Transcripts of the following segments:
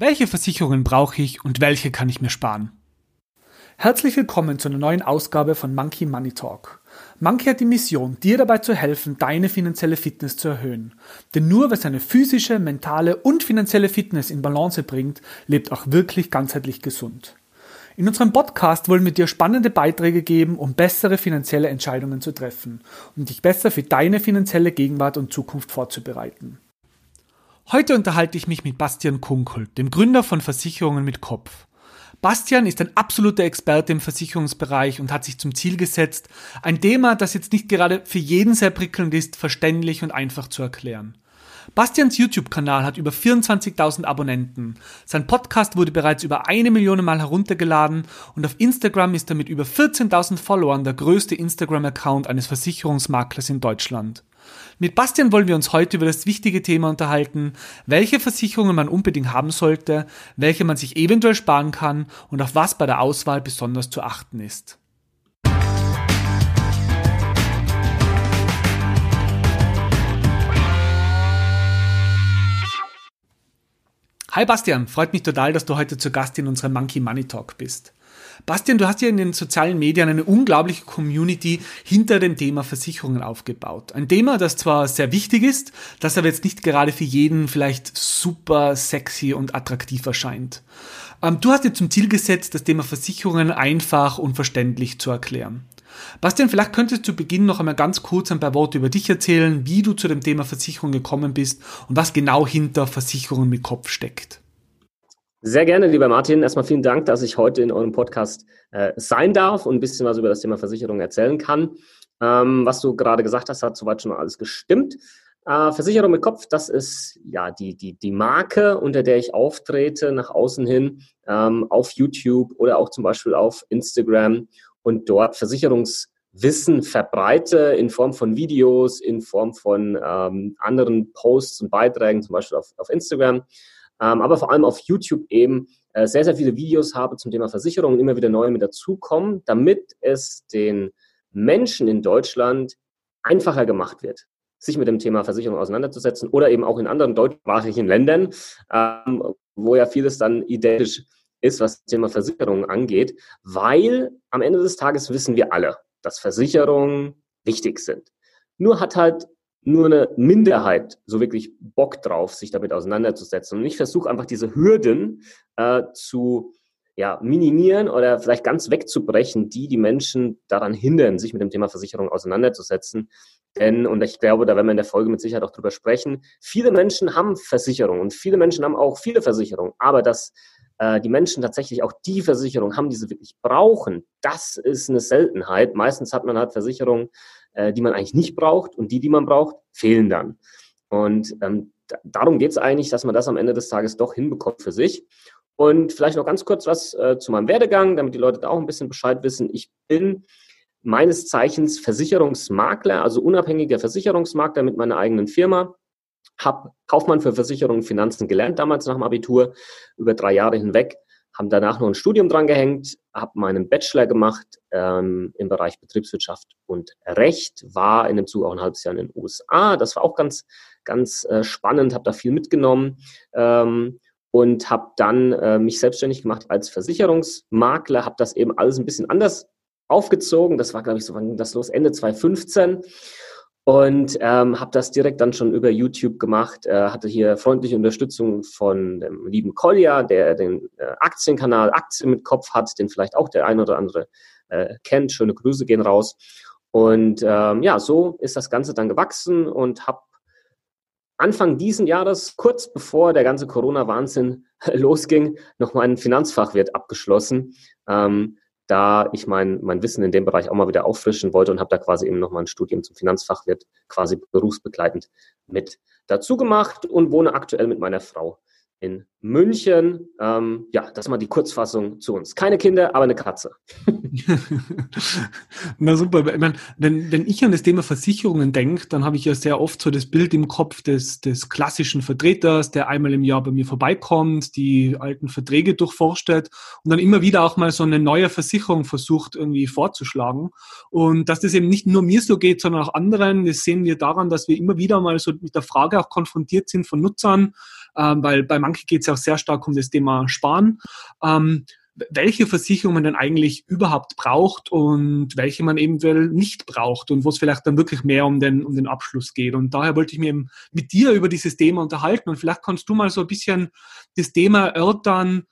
Welche Versicherungen brauche ich und welche kann ich mir sparen? Herzlich willkommen zu einer neuen Ausgabe von Monkey Money Talk. Monkey hat die Mission, dir dabei zu helfen, deine finanzielle Fitness zu erhöhen. Denn nur wer seine physische, mentale und finanzielle Fitness in Balance bringt, lebt auch wirklich ganzheitlich gesund. In unserem Podcast wollen wir dir spannende Beiträge geben, um bessere finanzielle Entscheidungen zu treffen und dich besser für deine finanzielle Gegenwart und Zukunft vorzubereiten. Heute unterhalte ich mich mit Bastian Kunkel, dem Gründer von Versicherungen mit Kopf. Bastian ist ein absoluter Experte im Versicherungsbereich und hat sich zum Ziel gesetzt, ein Thema, das jetzt nicht gerade für jeden sehr prickelnd ist, verständlich und einfach zu erklären. Bastians YouTube-Kanal hat über 24.000 Abonnenten. Sein Podcast wurde bereits über eine Million Mal heruntergeladen und auf Instagram ist er mit über 14.000 Followern der größte Instagram-Account eines Versicherungsmaklers in Deutschland. Mit Bastian wollen wir uns heute über das wichtige Thema unterhalten, welche Versicherungen man unbedingt haben sollte, welche man sich eventuell sparen kann und auf was bei der Auswahl besonders zu achten ist. Hi Bastian, freut mich total, dass du heute zu Gast in unserem Monkey Money Talk bist. Bastian, du hast ja in den sozialen Medien eine unglaubliche Community hinter dem Thema Versicherungen aufgebaut. Ein Thema, das zwar sehr wichtig ist, das aber jetzt nicht gerade für jeden vielleicht super sexy und attraktiv erscheint. Ähm, du hast dir zum Ziel gesetzt, das Thema Versicherungen einfach und verständlich zu erklären. Bastian, vielleicht könntest du zu Beginn noch einmal ganz kurz ein paar Worte über dich erzählen, wie du zu dem Thema Versicherung gekommen bist und was genau hinter Versicherungen mit Kopf steckt. Sehr gerne, lieber Martin. Erstmal vielen Dank, dass ich heute in eurem Podcast äh, sein darf und ein bisschen was über das Thema Versicherung erzählen kann. Ähm, was du gerade gesagt hast, hat soweit schon alles gestimmt. Äh, Versicherung mit Kopf, das ist ja die, die, die Marke, unter der ich auftrete, nach außen hin, ähm, auf YouTube oder auch zum Beispiel auf Instagram und dort Versicherungswissen verbreite in Form von Videos, in Form von ähm, anderen Posts und Beiträgen, zum Beispiel auf, auf Instagram aber vor allem auf YouTube eben äh, sehr, sehr viele Videos habe zum Thema Versicherung und immer wieder neue mit dazukommen, damit es den Menschen in Deutschland einfacher gemacht wird, sich mit dem Thema Versicherung auseinanderzusetzen oder eben auch in anderen deutschsprachigen Ländern, ähm, wo ja vieles dann identisch ist, was das Thema Versicherung angeht, weil am Ende des Tages wissen wir alle, dass Versicherungen wichtig sind. Nur hat halt nur eine Minderheit so wirklich Bock drauf, sich damit auseinanderzusetzen. Und ich versuche einfach diese Hürden äh, zu ja, minimieren oder vielleicht ganz wegzubrechen, die die Menschen daran hindern, sich mit dem Thema Versicherung auseinanderzusetzen. Denn, und ich glaube, da werden wir in der Folge mit Sicherheit auch drüber sprechen, viele Menschen haben Versicherungen und viele Menschen haben auch viele Versicherungen, aber dass äh, die Menschen tatsächlich auch die Versicherung haben, die sie wirklich brauchen, das ist eine Seltenheit. Meistens hat man halt Versicherungen, äh, die man eigentlich nicht braucht und die, die man braucht, fehlen dann. Und ähm, darum geht es eigentlich, dass man das am Ende des Tages doch hinbekommt für sich. Und vielleicht noch ganz kurz was äh, zu meinem Werdegang, damit die Leute da auch ein bisschen Bescheid wissen. Ich bin meines Zeichens Versicherungsmakler, also unabhängiger Versicherungsmakler mit meiner eigenen Firma. Habe Kaufmann für Versicherungen und Finanzen gelernt, damals nach dem Abitur, über drei Jahre hinweg haben danach noch ein Studium dran gehängt, habe meinen Bachelor gemacht ähm, im Bereich Betriebswirtschaft und Recht, war in dem Zug auch ein halbes Jahr in den USA. Das war auch ganz, ganz äh, spannend, habe da viel mitgenommen ähm, und habe dann äh, mich selbstständig gemacht als Versicherungsmakler, habe das eben alles ein bisschen anders aufgezogen. Das war, glaube ich, so wann das los, Ende 2015 und ähm, habe das direkt dann schon über YouTube gemacht. Äh, hatte hier freundliche Unterstützung von dem lieben Kolja, der den äh, Aktienkanal Aktien mit Kopf hat, den vielleicht auch der ein oder andere äh, kennt. Schöne Grüße gehen raus. Und ähm, ja, so ist das Ganze dann gewachsen und habe Anfang diesen Jahres, kurz bevor der ganze Corona-Wahnsinn losging, noch meinen Finanzfachwirt abgeschlossen. Ähm, da ich mein, mein Wissen in dem Bereich auch mal wieder auffrischen wollte und habe da quasi eben nochmal ein Studium zum Finanzfachwirt quasi berufsbegleitend mit dazu gemacht und wohne aktuell mit meiner Frau in München. Ähm, ja, das ist mal die Kurzfassung zu uns. Keine Kinder, aber eine Katze. Na super. Ich meine, wenn, wenn ich an das Thema Versicherungen denke, dann habe ich ja sehr oft so das Bild im Kopf des, des klassischen Vertreters, der einmal im Jahr bei mir vorbeikommt, die alten Verträge durchforstet und dann immer wieder auch mal so eine neue Versicherung versucht irgendwie vorzuschlagen. Und dass das eben nicht nur mir so geht, sondern auch anderen, das sehen wir daran, dass wir immer wieder mal so mit der Frage auch konfrontiert sind von Nutzern, ähm, weil bei manchen geht es ja auch sehr stark um das Thema Sparen. Ähm, welche Versicherung man denn eigentlich überhaupt braucht und welche man eventuell nicht braucht und wo es vielleicht dann wirklich mehr um den, um den Abschluss geht. Und daher wollte ich mich eben mit dir über dieses Thema unterhalten und vielleicht kannst du mal so ein bisschen das Thema erörtern,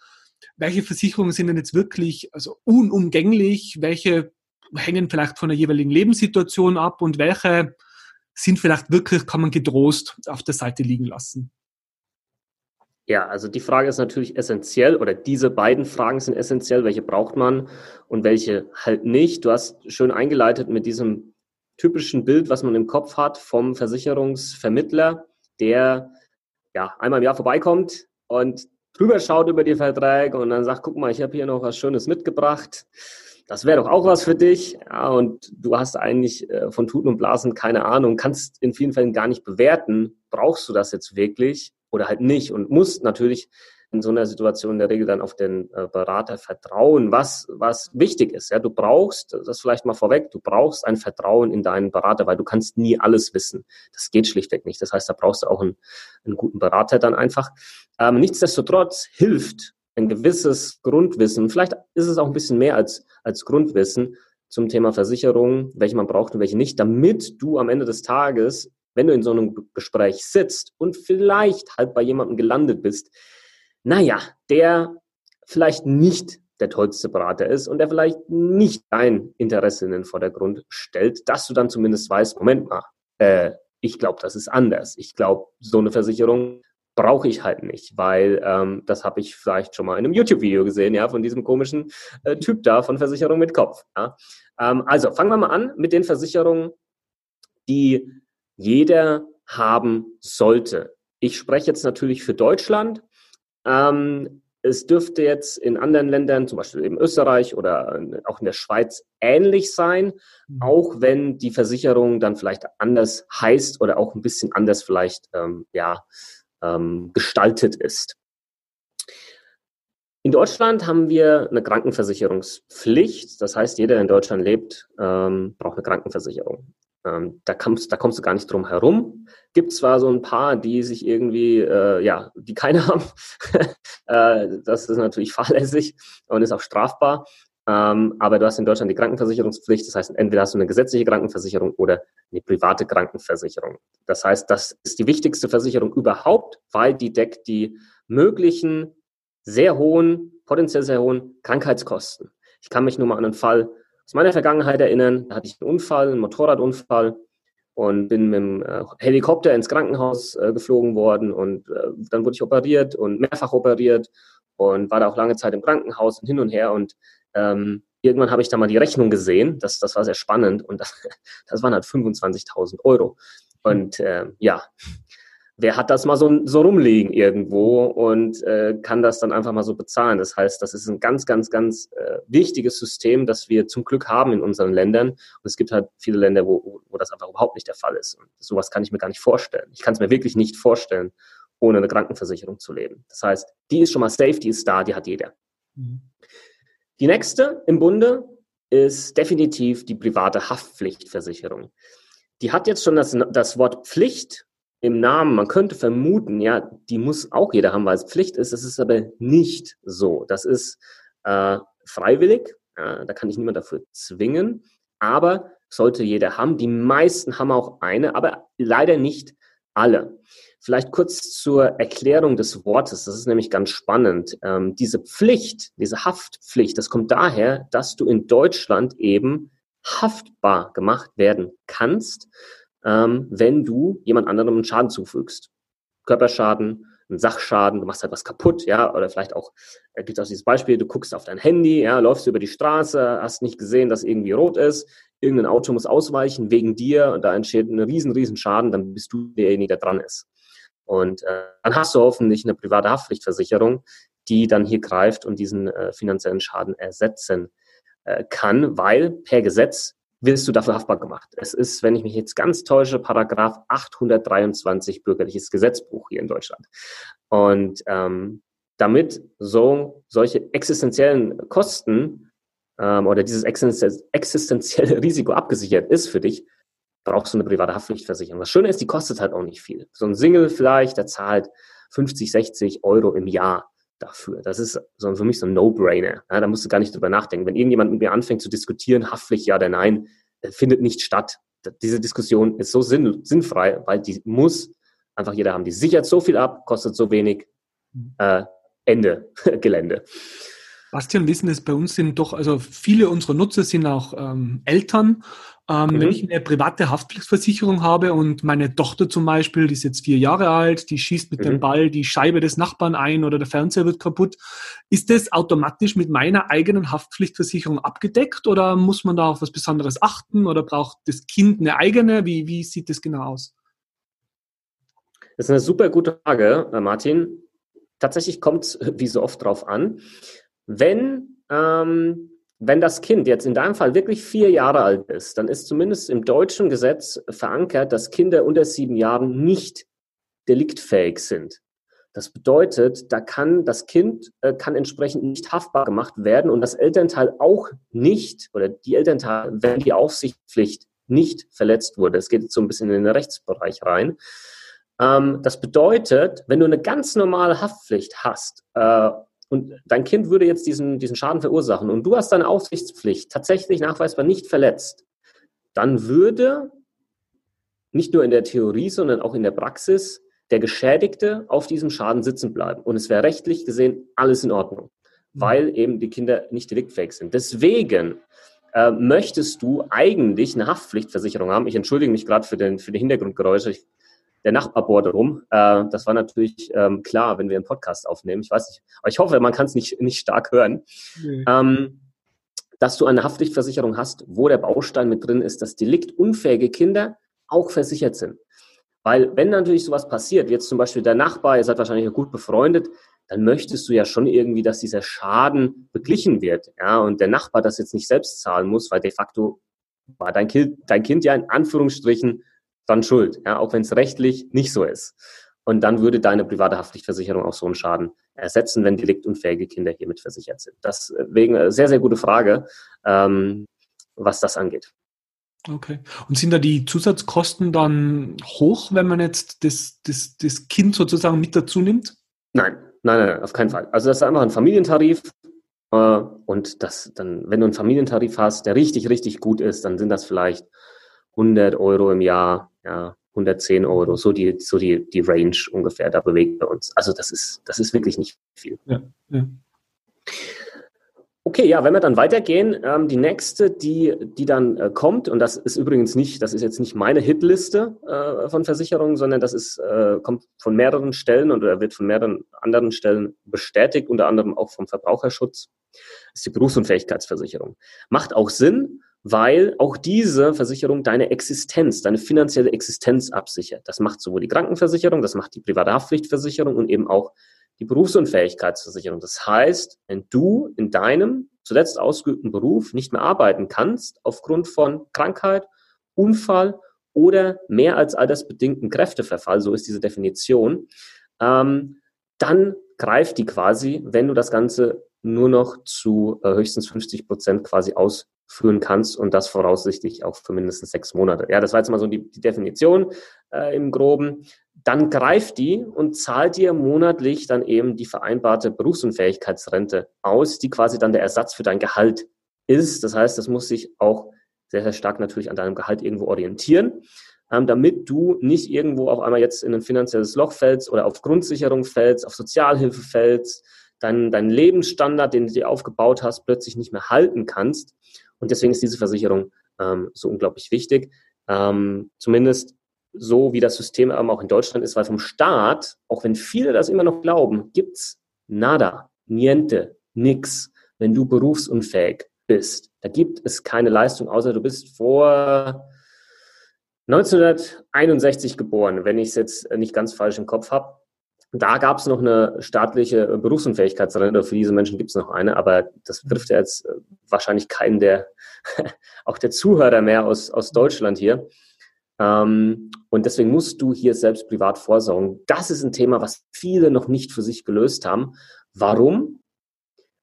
welche Versicherungen sind denn jetzt wirklich also unumgänglich, welche hängen vielleicht von der jeweiligen Lebenssituation ab und welche sind vielleicht wirklich, kann man getrost auf der Seite liegen lassen. Ja, also die Frage ist natürlich essentiell oder diese beiden Fragen sind essentiell. Welche braucht man und welche halt nicht? Du hast schön eingeleitet mit diesem typischen Bild, was man im Kopf hat vom Versicherungsvermittler, der ja einmal im Jahr vorbeikommt und drüber schaut über die Verträge und dann sagt, guck mal, ich habe hier noch was Schönes mitgebracht. Das wäre doch auch was für dich. Ja, und du hast eigentlich äh, von Tuten und Blasen keine Ahnung, kannst in vielen Fällen gar nicht bewerten, brauchst du das jetzt wirklich? Oder halt nicht und musst natürlich in so einer Situation in der Regel dann auf den äh, Berater vertrauen, was, was wichtig ist. Ja, du brauchst, das vielleicht mal vorweg, du brauchst ein Vertrauen in deinen Berater, weil du kannst nie alles wissen. Das geht schlichtweg nicht. Das heißt, da brauchst du auch einen, einen guten Berater dann einfach. Ähm, nichtsdestotrotz hilft ein gewisses Grundwissen, vielleicht ist es auch ein bisschen mehr als, als Grundwissen zum Thema Versicherung, welche man braucht und welche nicht, damit du am Ende des Tages wenn du in so einem Gespräch sitzt und vielleicht halt bei jemandem gelandet bist, naja, der vielleicht nicht der tollste Berater ist und der vielleicht nicht dein Interesse in den Vordergrund stellt, dass du dann zumindest weißt, Moment mal, äh, ich glaube, das ist anders. Ich glaube, so eine Versicherung brauche ich halt nicht, weil ähm, das habe ich vielleicht schon mal in einem YouTube-Video gesehen, ja, von diesem komischen äh, Typ da von Versicherung mit Kopf. Ja. Ähm, also fangen wir mal an mit den Versicherungen, die jeder haben sollte. Ich spreche jetzt natürlich für Deutschland. Ähm, es dürfte jetzt in anderen Ländern, zum Beispiel in Österreich oder auch in der Schweiz, ähnlich sein, mhm. auch wenn die Versicherung dann vielleicht anders heißt oder auch ein bisschen anders vielleicht ähm, ja, ähm, gestaltet ist. In Deutschland haben wir eine Krankenversicherungspflicht. Das heißt, jeder, der in Deutschland lebt, ähm, braucht eine Krankenversicherung. Ähm, da, kommst, da kommst du gar nicht drum herum. Gibt zwar so ein paar, die sich irgendwie, äh, ja, die keine haben. äh, das ist natürlich fahrlässig und ist auch strafbar. Ähm, aber du hast in Deutschland die Krankenversicherungspflicht. Das heißt, entweder hast du eine gesetzliche Krankenversicherung oder eine private Krankenversicherung. Das heißt, das ist die wichtigste Versicherung überhaupt, weil die deckt die möglichen sehr hohen, potenziell sehr hohen Krankheitskosten. Ich kann mich nur mal an einen Fall aus meiner Vergangenheit erinnern. Da hatte ich einen Unfall, einen Motorradunfall und bin mit dem äh, Helikopter ins Krankenhaus äh, geflogen worden und äh, dann wurde ich operiert und mehrfach operiert und war da auch lange Zeit im Krankenhaus und hin und her und ähm, irgendwann habe ich da mal die Rechnung gesehen, das, das war sehr spannend und das, das waren halt 25.000 Euro und äh, ja, wer hat das mal so, so rumliegen irgendwo und äh, kann das dann einfach mal so bezahlen. Das heißt, das ist ein ganz, ganz, ganz äh, wichtiges System, das wir zum Glück haben in unseren Ländern. Und es gibt halt viele Länder, wo, wo das einfach überhaupt nicht der Fall ist. Und sowas kann ich mir gar nicht vorstellen. Ich kann es mir wirklich nicht vorstellen, ohne eine Krankenversicherung zu leben. Das heißt, die ist schon mal safe, die ist da, die hat jeder. Mhm. Die nächste im Bunde ist definitiv die private Haftpflichtversicherung. Die hat jetzt schon das, das Wort Pflicht im Namen. Man könnte vermuten, ja, die muss auch jeder haben, weil es Pflicht ist. Das ist aber nicht so. Das ist äh, freiwillig. Äh, da kann ich niemand dafür zwingen. Aber sollte jeder haben. Die meisten haben auch eine, aber leider nicht alle. Vielleicht kurz zur Erklärung des Wortes. Das ist nämlich ganz spannend. Ähm, diese Pflicht, diese Haftpflicht, das kommt daher, dass du in Deutschland eben haftbar gemacht werden kannst ähm, wenn du jemand anderem einen Schaden zufügst. Körperschaden, einen Sachschaden, du machst halt was kaputt, ja, oder vielleicht auch, äh, gibt es auch dieses Beispiel, du guckst auf dein Handy, ja, läufst über die Straße, hast nicht gesehen, dass irgendwie rot ist, irgendein Auto muss ausweichen wegen dir und da entsteht ein riesen, riesen Schaden, dann bist du derjenige, der dran ist. Und äh, dann hast du hoffentlich eine private Haftpflichtversicherung, die dann hier greift und diesen äh, finanziellen Schaden ersetzen äh, kann, weil per Gesetz wirst du dafür haftbar gemacht. Es ist, wenn ich mich jetzt ganz täusche, Paragraph 823 bürgerliches Gesetzbuch hier in Deutschland. Und ähm, damit so solche existenziellen Kosten ähm, oder dieses existenzielle Risiko abgesichert ist für dich, brauchst du eine private Haftpflichtversicherung. Das Schöne ist, die kostet halt auch nicht viel. So ein Single vielleicht, der zahlt 50, 60 Euro im Jahr dafür. Das ist so für mich so ein No-Brainer. Ja, da musst du gar nicht drüber nachdenken. Wenn irgendjemand mit mir anfängt zu diskutieren, Haftpflicht ja oder nein, findet nicht statt. Diese Diskussion ist so sinn, sinnfrei, weil die muss einfach jeder haben. Die sichert so viel ab, kostet so wenig. Mhm. Äh, Ende Gelände. Bastian, wissen es bei uns sind doch, also viele unserer Nutzer sind auch ähm, Eltern ähm, mhm. Wenn ich eine private Haftpflichtversicherung habe und meine Tochter zum Beispiel, die ist jetzt vier Jahre alt, die schießt mit mhm. dem Ball die Scheibe des Nachbarn ein oder der Fernseher wird kaputt, ist das automatisch mit meiner eigenen Haftpflichtversicherung abgedeckt oder muss man da auf was Besonderes achten oder braucht das Kind eine eigene? Wie, wie sieht das genau aus? Das ist eine super gute Frage, äh, Martin. Tatsächlich kommt es wie so oft drauf an. Wenn ähm, wenn das Kind jetzt in deinem Fall wirklich vier Jahre alt ist, dann ist zumindest im deutschen Gesetz verankert, dass Kinder unter sieben Jahren nicht deliktfähig sind. Das bedeutet, da kann das Kind äh, kann entsprechend nicht haftbar gemacht werden und das Elternteil auch nicht oder die Elternteil, wenn die Aufsichtspflicht nicht verletzt wurde. Es geht jetzt so ein bisschen in den Rechtsbereich rein. Ähm, das bedeutet, wenn du eine ganz normale Haftpflicht hast äh, und dein Kind würde jetzt diesen, diesen Schaden verursachen und du hast deine Aufsichtspflicht tatsächlich nachweisbar nicht verletzt, dann würde nicht nur in der Theorie, sondern auch in der Praxis der Geschädigte auf diesem Schaden sitzen bleiben. Und es wäre rechtlich gesehen alles in Ordnung, mhm. weil eben die Kinder nicht deliktfähig sind. Deswegen äh, möchtest du eigentlich eine Haftpflichtversicherung haben. Ich entschuldige mich gerade für, den, für die Hintergrundgeräusche. Ich der Nachbar bohrte rum. Äh, das war natürlich ähm, klar, wenn wir einen Podcast aufnehmen. Ich weiß nicht, aber ich hoffe, man kann es nicht, nicht stark hören. Nee. Ähm, dass du eine Haftpflichtversicherung hast, wo der Baustein mit drin ist, dass deliktunfähige Kinder auch versichert sind. Weil wenn natürlich sowas passiert, jetzt zum Beispiel der Nachbar, ihr seid wahrscheinlich gut befreundet, dann möchtest du ja schon irgendwie, dass dieser Schaden beglichen wird. Ja, und der Nachbar das jetzt nicht selbst zahlen muss, weil de facto war dein Kind, dein Kind ja in Anführungsstrichen dann schuld, ja, auch wenn es rechtlich nicht so ist. Und dann würde deine private Haftpflichtversicherung auch so einen Schaden ersetzen, wenn deliktunfähige Kinder hiermit versichert sind. Deswegen eine sehr, sehr gute Frage, ähm, was das angeht. Okay. Und sind da die Zusatzkosten dann hoch, wenn man jetzt das, das, das Kind sozusagen mit dazu nimmt? Nein, nein, nein, auf keinen Fall. Also das ist einfach ein Familientarif. Äh, und das dann, wenn du einen Familientarif hast, der richtig, richtig gut ist, dann sind das vielleicht 100 Euro im Jahr, ja, 110 Euro, so die, so die, die Range ungefähr, da bewegt wir uns. Also das ist, das ist wirklich nicht viel. Ja, ja. Okay, ja, wenn wir dann weitergehen, ähm, die nächste, die, die dann äh, kommt, und das ist übrigens nicht, das ist jetzt nicht meine Hitliste äh, von Versicherungen, sondern das ist, äh, kommt von mehreren Stellen und wird von mehreren anderen Stellen bestätigt, unter anderem auch vom Verbraucherschutz, ist die Berufsunfähigkeitsversicherung. Macht auch Sinn, weil auch diese Versicherung deine Existenz, deine finanzielle Existenz absichert. Das macht sowohl die Krankenversicherung, das macht die private Haftpflichtversicherung und eben auch die Berufsunfähigkeitsversicherung. Das heißt, wenn du in deinem zuletzt ausgeübten Beruf nicht mehr arbeiten kannst, aufgrund von Krankheit, Unfall oder mehr als altersbedingten Kräfteverfall, so ist diese Definition, ähm, dann greift die quasi, wenn du das Ganze nur noch zu äh, höchstens 50 Prozent quasi aus führen kannst und das voraussichtlich auch für mindestens sechs Monate. Ja, das war jetzt mal so die, die Definition äh, im Groben. Dann greift die und zahlt dir monatlich dann eben die vereinbarte Berufsunfähigkeitsrente aus, die quasi dann der Ersatz für dein Gehalt ist. Das heißt, das muss sich auch sehr, sehr stark natürlich an deinem Gehalt irgendwo orientieren, ähm, damit du nicht irgendwo auf einmal jetzt in ein finanzielles Loch fällst oder auf Grundsicherung fällst, auf Sozialhilfe fällst, deinen, deinen Lebensstandard, den du dir aufgebaut hast, plötzlich nicht mehr halten kannst und deswegen ist diese Versicherung ähm, so unglaublich wichtig. Ähm, zumindest so, wie das System eben auch in Deutschland ist, weil vom Staat, auch wenn viele das immer noch glauben, gibt's nada, niente, nix, wenn du berufsunfähig bist. Da gibt es keine Leistung, außer du bist vor 1961 geboren, wenn ich es jetzt nicht ganz falsch im Kopf habe. Da gab es noch eine staatliche Berufsunfähigkeitsrente. Für diese Menschen gibt es noch eine, aber das trifft ja jetzt äh, wahrscheinlich keinen der, auch der Zuhörer mehr aus, aus Deutschland hier. Ähm, und deswegen musst du hier selbst privat vorsorgen. Das ist ein Thema, was viele noch nicht für sich gelöst haben. Warum?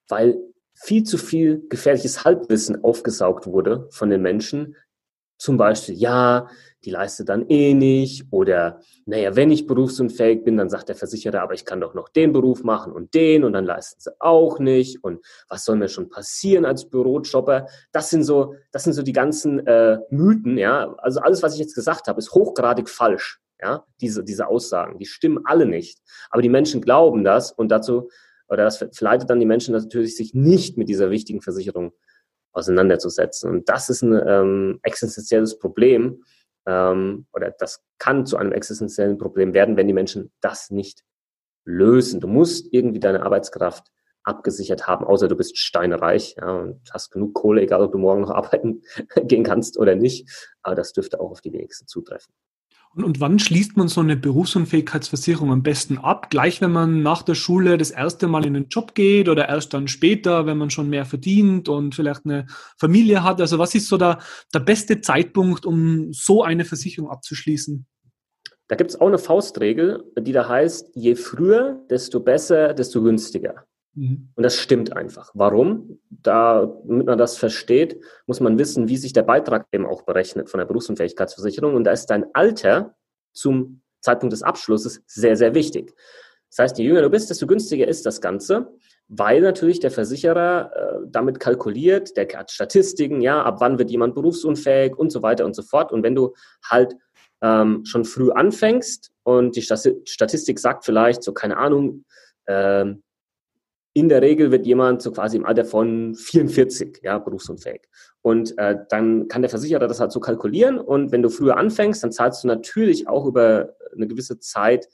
Weil viel zu viel gefährliches Halbwissen aufgesaugt wurde von den Menschen. Zum Beispiel, ja, die leistet dann eh nicht oder naja, wenn ich berufsunfähig bin, dann sagt der Versicherer, aber ich kann doch noch den Beruf machen und den und dann leisten sie auch nicht und was soll mir schon passieren als Bürojobber? Das sind so, das sind so die ganzen äh, Mythen, ja. Also alles, was ich jetzt gesagt habe, ist hochgradig falsch, ja. Diese, diese Aussagen, die stimmen alle nicht. Aber die Menschen glauben das und dazu, oder das verleitet dann die Menschen natürlich, sich nicht mit dieser wichtigen Versicherung auseinanderzusetzen. Und das ist ein ähm, existenzielles Problem, ähm, oder das kann zu einem existenziellen Problem werden, wenn die Menschen das nicht lösen. Du musst irgendwie deine Arbeitskraft abgesichert haben, außer du bist steinereich ja, und hast genug Kohle, egal ob du morgen noch arbeiten gehen kannst oder nicht. Aber das dürfte auch auf die wenigsten zutreffen. Und, und wann schließt man so eine Berufsunfähigkeitsversicherung am besten ab? Gleich, wenn man nach der Schule das erste Mal in den Job geht oder erst dann später, wenn man schon mehr verdient und vielleicht eine Familie hat? Also was ist so der, der beste Zeitpunkt, um so eine Versicherung abzuschließen? Da gibt es auch eine Faustregel, die da heißt, je früher, desto besser, desto günstiger. Mhm. Und das stimmt einfach. Warum? Damit man das versteht, muss man wissen, wie sich der Beitrag eben auch berechnet von der Berufsunfähigkeitsversicherung. Und da ist dein Alter zum Zeitpunkt des Abschlusses sehr, sehr wichtig. Das heißt, je jünger du bist, desto günstiger ist das Ganze, weil natürlich der Versicherer äh, damit kalkuliert, der hat Statistiken, ja, ab wann wird jemand berufsunfähig und so weiter und so fort. Und wenn du halt ähm, schon früh anfängst und die Statistik sagt vielleicht so, keine Ahnung, ähm, in der Regel wird jemand so quasi im Alter von 44 ja, berufsunfähig. Und äh, dann kann der Versicherer das halt so kalkulieren. Und wenn du früher anfängst, dann zahlst du natürlich auch über eine gewisse Zeit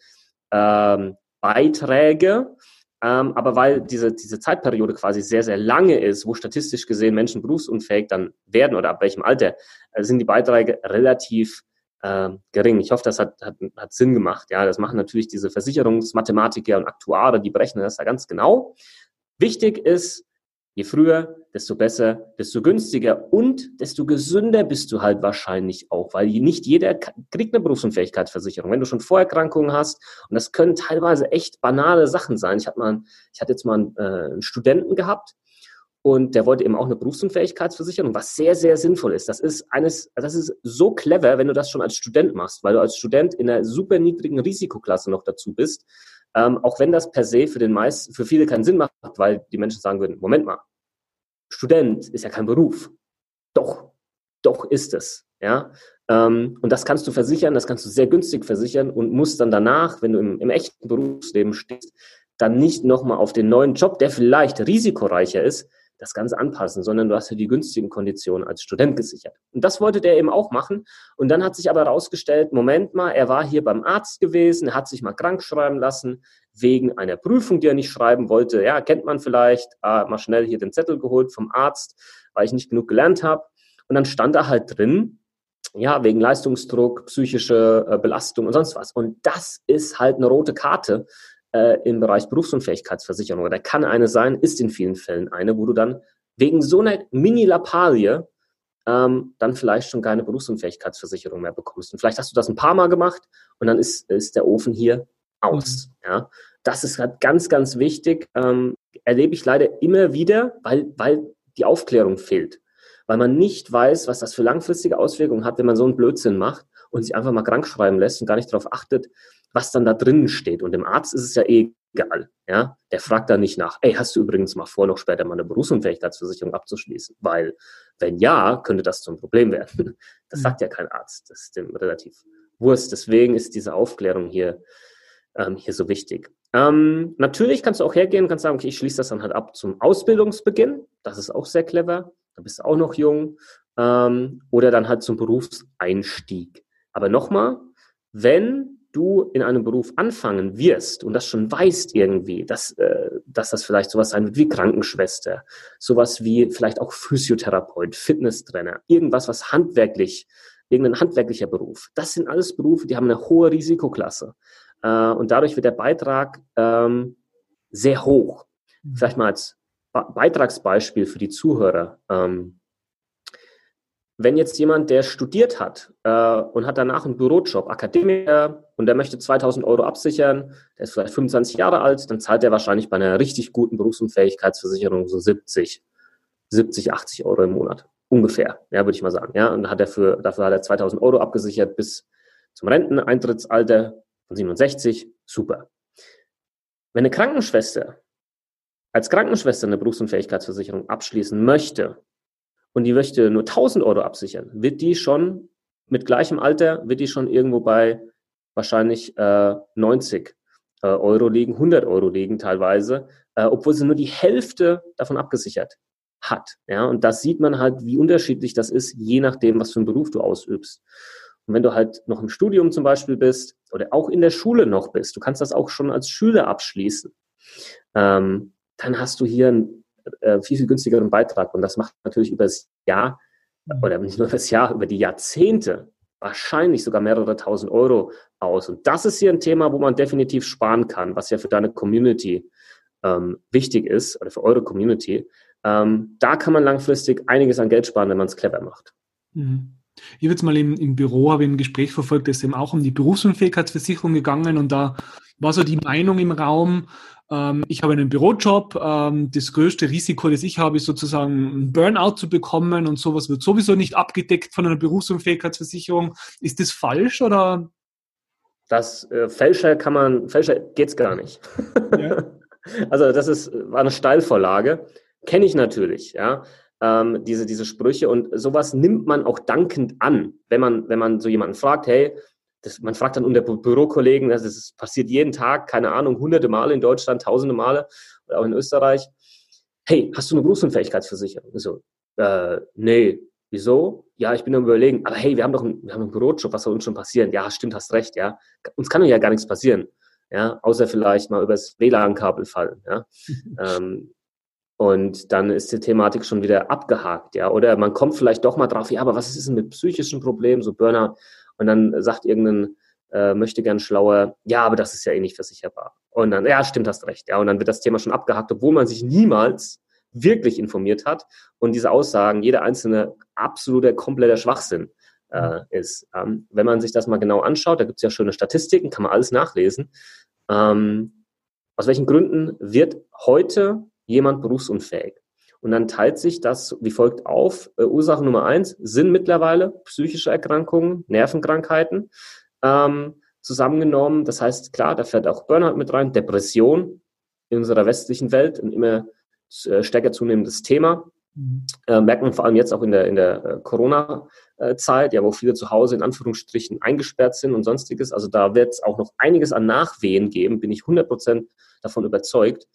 ähm, Beiträge. Ähm, aber weil diese, diese Zeitperiode quasi sehr, sehr lange ist, wo statistisch gesehen Menschen berufsunfähig dann werden oder ab welchem Alter, äh, sind die Beiträge relativ äh, gering. Ich hoffe, das hat, hat, hat Sinn gemacht. Ja, das machen natürlich diese Versicherungsmathematiker und Aktuare, die berechnen das da ganz genau. Wichtig ist, je früher, desto besser, desto günstiger und desto gesünder bist du halt wahrscheinlich auch, weil nicht jeder kriegt eine Berufsunfähigkeitsversicherung. Wenn du schon Vorerkrankungen hast, und das können teilweise echt banale Sachen sein. Ich hatte mal, ich hatte jetzt mal einen, äh, einen Studenten gehabt, und der wollte eben auch eine Berufsunfähigkeitsversicherung, was sehr, sehr sinnvoll ist. Das ist eines, das ist so clever, wenn du das schon als Student machst, weil du als Student in einer super niedrigen Risikoklasse noch dazu bist. Ähm, auch wenn das per se für den meisten, für viele keinen Sinn macht, weil die Menschen sagen würden, Moment mal, Student ist ja kein Beruf. Doch, doch ist es. Ja, ähm, und das kannst du versichern, das kannst du sehr günstig versichern und musst dann danach, wenn du im, im echten Berufsleben stehst, dann nicht nochmal auf den neuen Job, der vielleicht risikoreicher ist, das Ganze anpassen, sondern du hast ja die günstigen Konditionen als Student gesichert. Und das wollte der eben auch machen. Und dann hat sich aber herausgestellt, Moment mal, er war hier beim Arzt gewesen, er hat sich mal krank schreiben lassen, wegen einer Prüfung, die er nicht schreiben wollte. Ja, kennt man vielleicht, ah, mal schnell hier den Zettel geholt vom Arzt, weil ich nicht genug gelernt habe. Und dann stand da halt drin, ja, wegen Leistungsdruck, psychische äh, Belastung und sonst was. Und das ist halt eine rote Karte, äh, im Bereich Berufsunfähigkeitsversicherung, oder kann eine sein, ist in vielen Fällen eine, wo du dann wegen so einer Mini-Lappalie ähm, dann vielleicht schon keine Berufsunfähigkeitsversicherung mehr bekommst. Und vielleicht hast du das ein paar Mal gemacht und dann ist, ist der Ofen hier aus. Mhm. Ja? Das ist halt ganz, ganz wichtig. Ähm, erlebe ich leider immer wieder, weil, weil die Aufklärung fehlt. Weil man nicht weiß, was das für langfristige Auswirkungen hat, wenn man so einen Blödsinn macht und sich einfach mal krank schreiben lässt und gar nicht darauf achtet, was dann da drinnen steht. Und dem Arzt ist es ja eh egal. Ja? Der fragt da nicht nach, ey, hast du übrigens mal vor, noch später mal eine Berufsunfähigkeitsversicherung abzuschließen? Weil, wenn ja, könnte das zum Problem werden. Das sagt ja kein Arzt. Das ist dem relativ Wurst. Deswegen ist diese Aufklärung hier, ähm, hier so wichtig. Ähm, natürlich kannst du auch hergehen und kannst sagen, okay, ich schließe das dann halt ab zum Ausbildungsbeginn. Das ist auch sehr clever. Da bist du auch noch jung. Ähm, oder dann halt zum Berufseinstieg. Aber nochmal, wenn du in einem Beruf anfangen wirst und das schon weißt irgendwie, dass, äh, dass das vielleicht sowas sein wird wie Krankenschwester, sowas wie vielleicht auch Physiotherapeut, Fitnesstrainer, irgendwas, was handwerklich, irgendein handwerklicher Beruf. Das sind alles Berufe, die haben eine hohe Risikoklasse. äh, und dadurch wird der Beitrag ähm, sehr hoch. Mhm. Vielleicht mal als Beitragsbeispiel für die Zuhörer. Ähm, wenn jetzt jemand, der studiert hat äh, und hat danach einen Bürojob, Akademiker, und der möchte 2000 Euro absichern, der ist vielleicht 25 Jahre alt, dann zahlt er wahrscheinlich bei einer richtig guten Berufsunfähigkeitsversicherung so 70, 70, 80 Euro im Monat. Ungefähr, ja, würde ich mal sagen. Ja, und hat er für, dafür hat er 2000 Euro abgesichert bis zum Renteneintrittsalter von 67. Super. Wenn eine Krankenschwester als Krankenschwester eine Berufsunfähigkeitsversicherung abschließen möchte und die möchte nur 1000 Euro absichern, wird die schon mit gleichem Alter, wird die schon irgendwo bei wahrscheinlich äh, 90 äh, Euro liegen, 100 Euro liegen teilweise, äh, obwohl sie nur die Hälfte davon abgesichert hat. Ja, und das sieht man halt, wie unterschiedlich das ist, je nachdem, was für einen Beruf du ausübst. Und wenn du halt noch im Studium zum Beispiel bist oder auch in der Schule noch bist, du kannst das auch schon als Schüler abschließen, ähm, dann hast du hier einen äh, viel, viel günstigeren Beitrag. Und das macht natürlich über das Jahr oder nicht nur über das Jahr, über die Jahrzehnte wahrscheinlich sogar mehrere tausend Euro aus. Und das ist hier ein Thema, wo man definitiv sparen kann, was ja für deine Community ähm, wichtig ist oder für eure Community. Ähm, da kann man langfristig einiges an Geld sparen, wenn man es clever macht. Mhm. Ich habe jetzt mal im, im Büro habe ein Gespräch verfolgt, das ist eben auch um die Berufsunfähigkeitsversicherung gegangen und da war so die Meinung im Raum, ähm, ich habe einen Bürojob, ähm, das größte Risiko, das ich habe, ist sozusagen ein Burnout zu bekommen und sowas wird sowieso nicht abgedeckt von einer Berufsunfähigkeitsversicherung. Ist das falsch oder? Das äh, Fälscher kann man, Fälscher geht's gar nicht. Ja. also das ist, war eine Steilvorlage kenne ich natürlich, ja, ähm, diese, diese Sprüche und sowas nimmt man auch dankend an, wenn man, wenn man so jemanden fragt, hey, das, man fragt dann unter Bürokollegen, das, das passiert jeden Tag, keine Ahnung, hunderte Male in Deutschland, tausende Male oder auch in Österreich. Hey, hast du eine Berufsunfähigkeitsversicherung? So, äh, nee, wieso? Ja, ich bin am überlegen, aber hey, wir haben doch einen, wir haben einen Bürojob, was soll uns schon passieren? Ja, stimmt, hast recht, ja. Uns kann ja gar nichts passieren, ja, außer vielleicht mal übers WLAN-Kabel fallen, ja. ähm, und dann ist die Thematik schon wieder abgehakt, ja. Oder man kommt vielleicht doch mal drauf, ja, aber was ist denn mit psychischen Problemen, so Burnout? Und dann sagt irgendein äh, möchte gern schlauer, ja, aber das ist ja eh nicht versicherbar. Und dann, ja, stimmt, hast recht, ja. Und dann wird das Thema schon abgehakt, obwohl man sich niemals wirklich informiert hat und diese Aussagen, jeder einzelne absoluter, kompletter Schwachsinn äh, ist. Ähm, wenn man sich das mal genau anschaut, da gibt es ja schöne Statistiken, kann man alles nachlesen. Ähm, aus welchen Gründen wird heute jemand berufsunfähig. Und dann teilt sich das wie folgt auf. Äh, Ursache Nummer eins sind mittlerweile psychische Erkrankungen, Nervenkrankheiten ähm, zusammengenommen. Das heißt, klar, da fährt auch Burnout mit rein, Depression in unserer westlichen Welt, ein immer äh, stärker zunehmendes Thema. Mhm. Äh, merkt man vor allem jetzt auch in der, in der äh, Corona-Zeit, ja, wo viele zu Hause in Anführungsstrichen eingesperrt sind und sonstiges. Also da wird es auch noch einiges an Nachwehen geben, bin ich 100 Prozent davon überzeugt.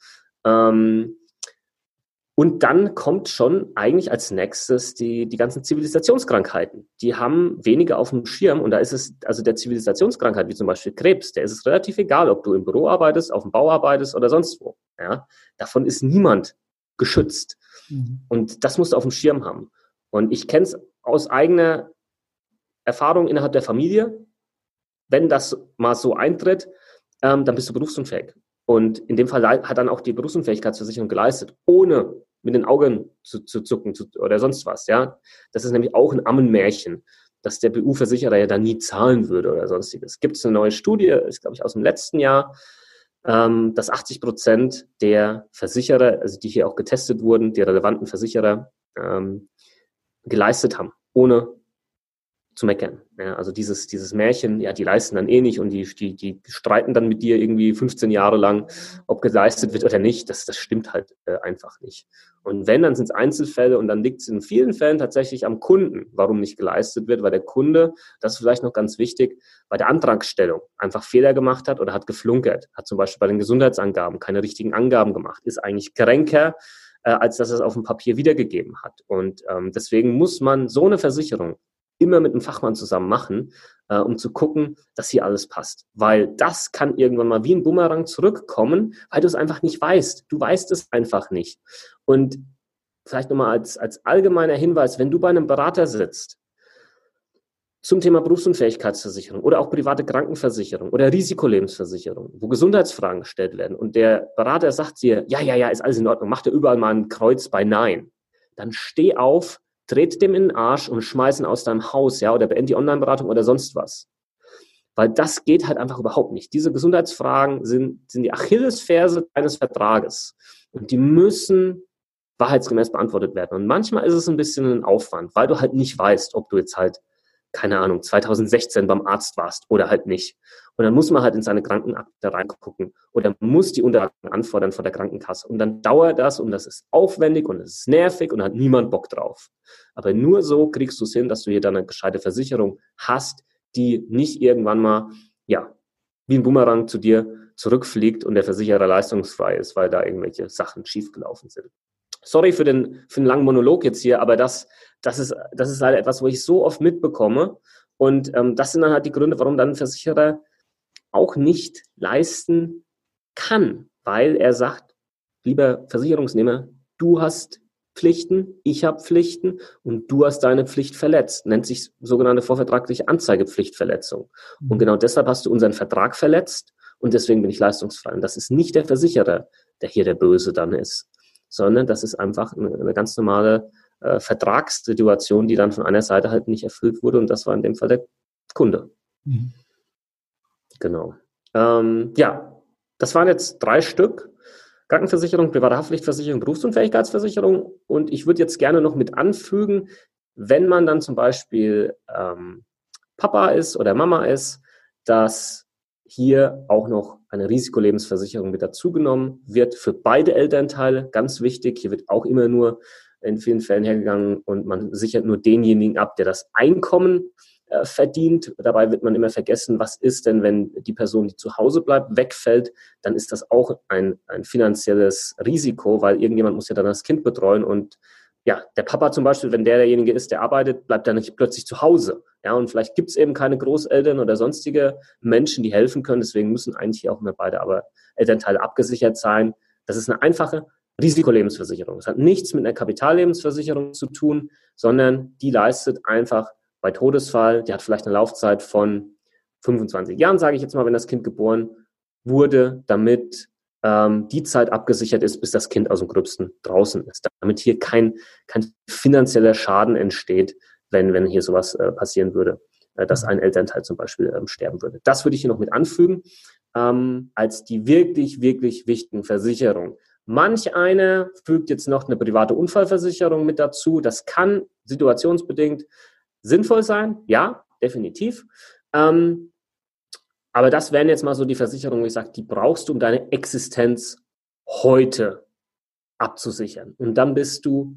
Ähm, und dann kommt schon eigentlich als nächstes die, die ganzen Zivilisationskrankheiten. Die haben weniger auf dem Schirm und da ist es, also der Zivilisationskrankheit, wie zum Beispiel Krebs, der ist es relativ egal, ob du im Büro arbeitest, auf dem Bau arbeitest oder sonst wo. Ja? Davon ist niemand geschützt. Mhm. Und das musst du auf dem Schirm haben. Und ich kenne es aus eigener Erfahrung innerhalb der Familie. Wenn das mal so eintritt, ähm, dann bist du berufsunfähig. Und in dem Fall hat dann auch die Berufsunfähigkeitsversicherung geleistet, ohne mit den Augen zu, zu zucken zu, oder sonst was. Ja, Das ist nämlich auch ein Ammenmärchen, dass der BU-Versicherer ja da nie zahlen würde oder sonstiges. Gibt es eine neue Studie, ist glaube ich aus dem letzten Jahr, ähm, dass 80 Prozent der Versicherer, also die hier auch getestet wurden, die relevanten Versicherer, ähm, geleistet haben, ohne zu meckern. Ja, also dieses, dieses Märchen, ja, die leisten dann eh nicht und die, die, die streiten dann mit dir irgendwie 15 Jahre lang, ob geleistet wird oder nicht, das, das stimmt halt äh, einfach nicht. Und wenn, dann sind es Einzelfälle und dann liegt es in vielen Fällen tatsächlich am Kunden, warum nicht geleistet wird, weil der Kunde, das ist vielleicht noch ganz wichtig, bei der Antragsstellung einfach Fehler gemacht hat oder hat geflunkert, hat zum Beispiel bei den Gesundheitsangaben keine richtigen Angaben gemacht, ist eigentlich kränker, äh, als dass es auf dem Papier wiedergegeben hat. Und ähm, deswegen muss man so eine Versicherung immer mit einem Fachmann zusammen machen, äh, um zu gucken, dass hier alles passt. Weil das kann irgendwann mal wie ein Bumerang zurückkommen, weil du es einfach nicht weißt. Du weißt es einfach nicht. Und vielleicht nochmal als, als allgemeiner Hinweis, wenn du bei einem Berater sitzt, zum Thema Berufsunfähigkeitsversicherung oder auch private Krankenversicherung oder Risikolebensversicherung, wo Gesundheitsfragen gestellt werden und der Berater sagt dir, ja, ja, ja, ist alles in Ordnung, macht er überall mal ein Kreuz bei Nein, dann steh auf, tritt dem in den Arsch und schmeiß ihn aus deinem Haus, ja, oder beend die Online-Beratung oder sonst was. Weil das geht halt einfach überhaupt nicht. Diese Gesundheitsfragen sind, sind die Achillesferse eines Vertrages. Und die müssen wahrheitsgemäß beantwortet werden. Und manchmal ist es ein bisschen ein Aufwand, weil du halt nicht weißt, ob du jetzt halt keine Ahnung, 2016 beim Arzt warst oder halt nicht. Und dann muss man halt in seine Krankenakte reingucken oder muss die Unterlagen anfordern von der Krankenkasse. Und dann dauert das und das ist aufwendig und es ist nervig und hat niemand Bock drauf. Aber nur so kriegst du es hin, dass du hier dann eine gescheite Versicherung hast, die nicht irgendwann mal, ja, wie ein Bumerang zu dir zurückfliegt und der Versicherer leistungsfrei ist, weil da irgendwelche Sachen schiefgelaufen sind. Sorry für den, für den langen Monolog jetzt hier, aber das, das, ist, das ist halt etwas, wo ich so oft mitbekomme. Und ähm, das sind dann halt die Gründe, warum dann Versicherer auch nicht leisten kann, weil er sagt, lieber Versicherungsnehmer, du hast Pflichten, ich habe Pflichten und du hast deine Pflicht verletzt. Nennt sich sogenannte vorvertragliche Anzeigepflichtverletzung. Und genau deshalb hast du unseren Vertrag verletzt und deswegen bin ich leistungsfrei. Und das ist nicht der Versicherer, der hier der Böse dann ist, sondern das ist einfach eine, eine ganz normale äh, Vertragssituation, die dann von einer Seite halt nicht erfüllt wurde und das war in dem Fall der Kunde. Mhm. Genau. Ähm, ja, das waren jetzt drei Stück. Krankenversicherung, private Haftpflichtversicherung, Berufsunfähigkeitsversicherung. Und ich würde jetzt gerne noch mit anfügen, wenn man dann zum Beispiel ähm, Papa ist oder Mama ist, dass hier auch noch eine Risikolebensversicherung mit dazugenommen wird für beide Elternteile. Ganz wichtig, hier wird auch immer nur in vielen Fällen hergegangen und man sichert nur denjenigen ab, der das Einkommen äh, verdient. Dabei wird man immer vergessen, was ist denn, wenn die Person, die zu Hause bleibt, wegfällt, dann ist das auch ein, ein finanzielles Risiko, weil irgendjemand muss ja dann das Kind betreuen und ja, der Papa zum Beispiel, wenn der derjenige ist, der arbeitet, bleibt er nicht plötzlich zu Hause. Ja, und vielleicht gibt es eben keine Großeltern oder sonstige Menschen, die helfen können. Deswegen müssen eigentlich auch immer beide aber Elternteile abgesichert sein. Das ist eine einfache Risikolebensversicherung. Es hat nichts mit einer Kapitallebensversicherung zu tun, sondern die leistet einfach bei Todesfall, die hat vielleicht eine Laufzeit von 25 Jahren, sage ich jetzt mal, wenn das Kind geboren wurde, damit ähm, die Zeit abgesichert ist, bis das Kind aus dem Gröbsten draußen ist, damit hier kein, kein finanzieller Schaden entsteht, wenn, wenn hier sowas äh, passieren würde, äh, dass ein Elternteil zum Beispiel ähm, sterben würde. Das würde ich hier noch mit anfügen, ähm, als die wirklich, wirklich wichtigen Versicherungen. Manch einer fügt jetzt noch eine private Unfallversicherung mit dazu. Das kann situationsbedingt sinnvoll sein, ja, definitiv. Ähm, aber das wären jetzt mal so die Versicherungen, ich sage, die brauchst du, um deine Existenz heute abzusichern. Und dann bist du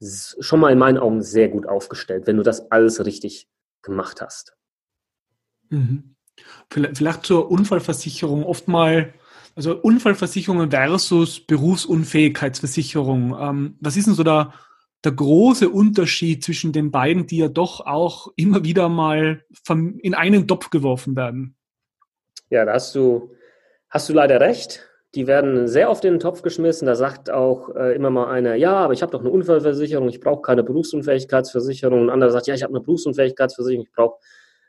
schon mal in meinen Augen sehr gut aufgestellt, wenn du das alles richtig gemacht hast. Mhm. Vielleicht zur Unfallversicherung oft mal, also Unfallversicherung versus Berufsunfähigkeitsversicherung. Ähm, was ist denn so der, der große Unterschied zwischen den beiden, die ja doch auch immer wieder mal in einen Topf geworfen werden? Ja, da hast du, hast du leider recht. Die werden sehr oft in den Topf geschmissen. Da sagt auch äh, immer mal einer, ja, aber ich habe doch eine Unfallversicherung, ich brauche keine Berufsunfähigkeitsversicherung. Ein anderer sagt, ja, ich habe eine Berufsunfähigkeitsversicherung, ich brauche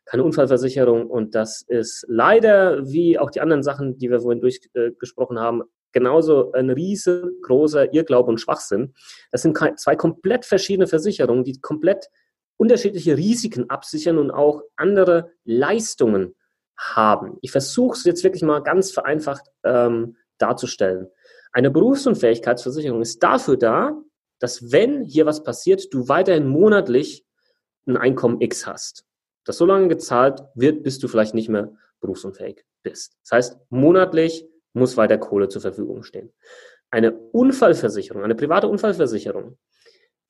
keine Unfallversicherung. Und das ist leider, wie auch die anderen Sachen, die wir vorhin durchgesprochen äh, haben, genauso ein riesengroßer Irrglaube und Schwachsinn. Das sind zwei komplett verschiedene Versicherungen, die komplett unterschiedliche Risiken absichern und auch andere Leistungen haben. Ich versuche es jetzt wirklich mal ganz vereinfacht ähm, darzustellen. Eine Berufsunfähigkeitsversicherung ist dafür da, dass wenn hier was passiert, du weiterhin monatlich ein Einkommen X hast. Das so lange gezahlt wird, bis du vielleicht nicht mehr berufsunfähig bist. Das heißt, monatlich muss weiter Kohle zur Verfügung stehen. Eine Unfallversicherung, eine private Unfallversicherung,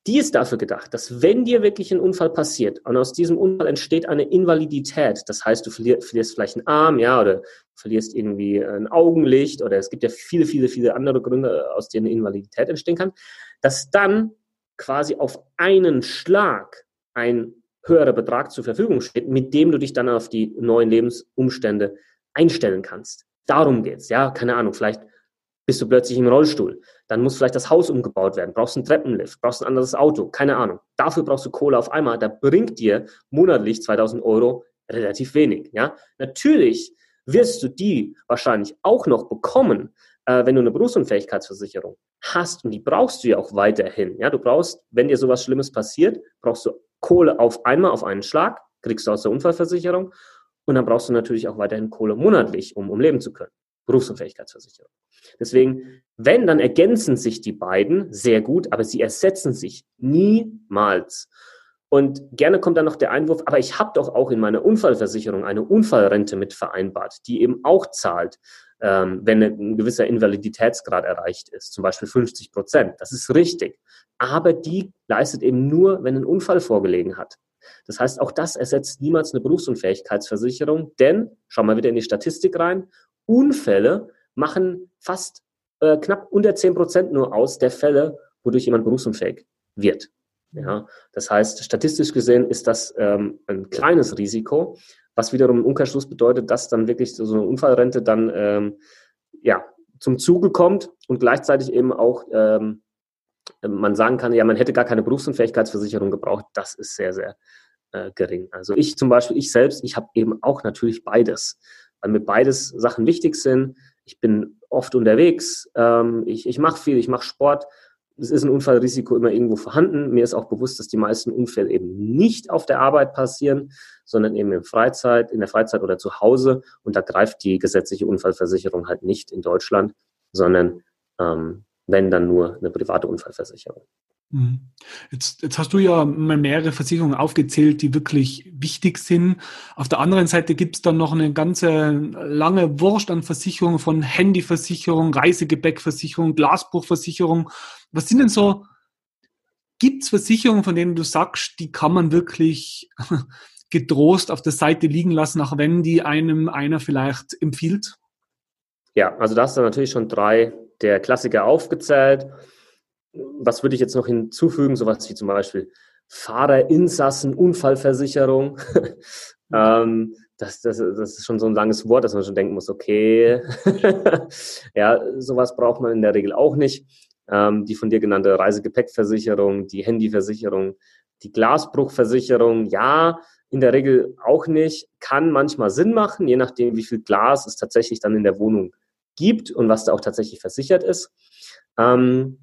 die ist dafür gedacht, dass wenn dir wirklich ein Unfall passiert und aus diesem Unfall entsteht eine Invalidität, das heißt, du verlierst, vielleicht einen Arm, ja, oder verlierst irgendwie ein Augenlicht oder es gibt ja viele, viele, viele andere Gründe, aus denen eine Invalidität entstehen kann, dass dann quasi auf einen Schlag ein höherer Betrag zur Verfügung steht, mit dem du dich dann auf die neuen Lebensumstände einstellen kannst. Darum geht's, ja, keine Ahnung, vielleicht bist du plötzlich im Rollstuhl dann muss vielleicht das Haus umgebaut werden, brauchst einen Treppenlift, brauchst ein anderes Auto, keine Ahnung. Dafür brauchst du Kohle auf einmal, da bringt dir monatlich 2000 Euro relativ wenig. Ja? Natürlich wirst du die wahrscheinlich auch noch bekommen, äh, wenn du eine Berufsunfähigkeitsversicherung hast und die brauchst du ja auch weiterhin. Ja, du brauchst, wenn dir sowas Schlimmes passiert, brauchst du Kohle auf einmal, auf einen Schlag, kriegst du aus der Unfallversicherung und dann brauchst du natürlich auch weiterhin Kohle monatlich, um, um leben zu können. Berufsunfähigkeitsversicherung. Deswegen, wenn, dann ergänzen sich die beiden sehr gut, aber sie ersetzen sich niemals. Und gerne kommt dann noch der Einwurf, aber ich habe doch auch in meiner Unfallversicherung eine Unfallrente mit vereinbart, die eben auch zahlt, ähm, wenn ein gewisser Invaliditätsgrad erreicht ist, zum Beispiel 50 Prozent. Das ist richtig. Aber die leistet eben nur, wenn ein Unfall vorgelegen hat. Das heißt, auch das ersetzt niemals eine Berufsunfähigkeitsversicherung, denn, schau mal wieder in die Statistik rein, Unfälle machen fast äh, knapp unter 10 Prozent nur aus der Fälle, wodurch jemand berufsunfähig wird. Ja, das heißt, statistisch gesehen ist das ähm, ein kleines Risiko, was wiederum im Umkehrschluss bedeutet, dass dann wirklich so eine Unfallrente dann ähm, ja, zum Zuge kommt und gleichzeitig eben auch ähm, man sagen kann, ja, man hätte gar keine Berufsunfähigkeitsversicherung gebraucht. Das ist sehr, sehr äh, gering. Also ich zum Beispiel, ich selbst, ich habe eben auch natürlich beides, weil mir beides Sachen wichtig sind. Ich bin oft unterwegs, ähm, ich, ich mache viel, ich mache Sport es ist ein Unfallrisiko immer irgendwo vorhanden. Mir ist auch bewusst, dass die meisten Unfälle eben nicht auf der Arbeit passieren, sondern eben in Freizeit, in der Freizeit oder zu Hause. Und da greift die gesetzliche Unfallversicherung halt nicht in Deutschland, sondern ähm, wenn dann nur eine private Unfallversicherung. Mhm. Jetzt, jetzt hast du ja mal mehrere Versicherungen aufgezählt, die wirklich wichtig sind. Auf der anderen Seite gibt es dann noch eine ganze lange Wurst an Versicherungen von Handyversicherung, Reisegepäckversicherung, Glasbruchversicherung. Was sind denn so, gibt es Versicherungen, von denen du sagst, die kann man wirklich getrost auf der Seite liegen lassen, auch wenn die einem einer vielleicht empfiehlt? Ja, also da hast du natürlich schon drei der Klassiker aufgezählt was würde ich jetzt noch hinzufügen? Sowas wie zum Beispiel Fahrerinsassen, Unfallversicherung. ähm, das, das, das ist schon so ein langes Wort, dass man schon denken muss, okay, ja, sowas braucht man in der Regel auch nicht. Ähm, die von dir genannte Reisegepäckversicherung, die Handyversicherung, die Glasbruchversicherung, ja, in der Regel auch nicht, kann manchmal Sinn machen, je nachdem, wie viel Glas es tatsächlich dann in der Wohnung gibt und was da auch tatsächlich versichert ist. Ähm,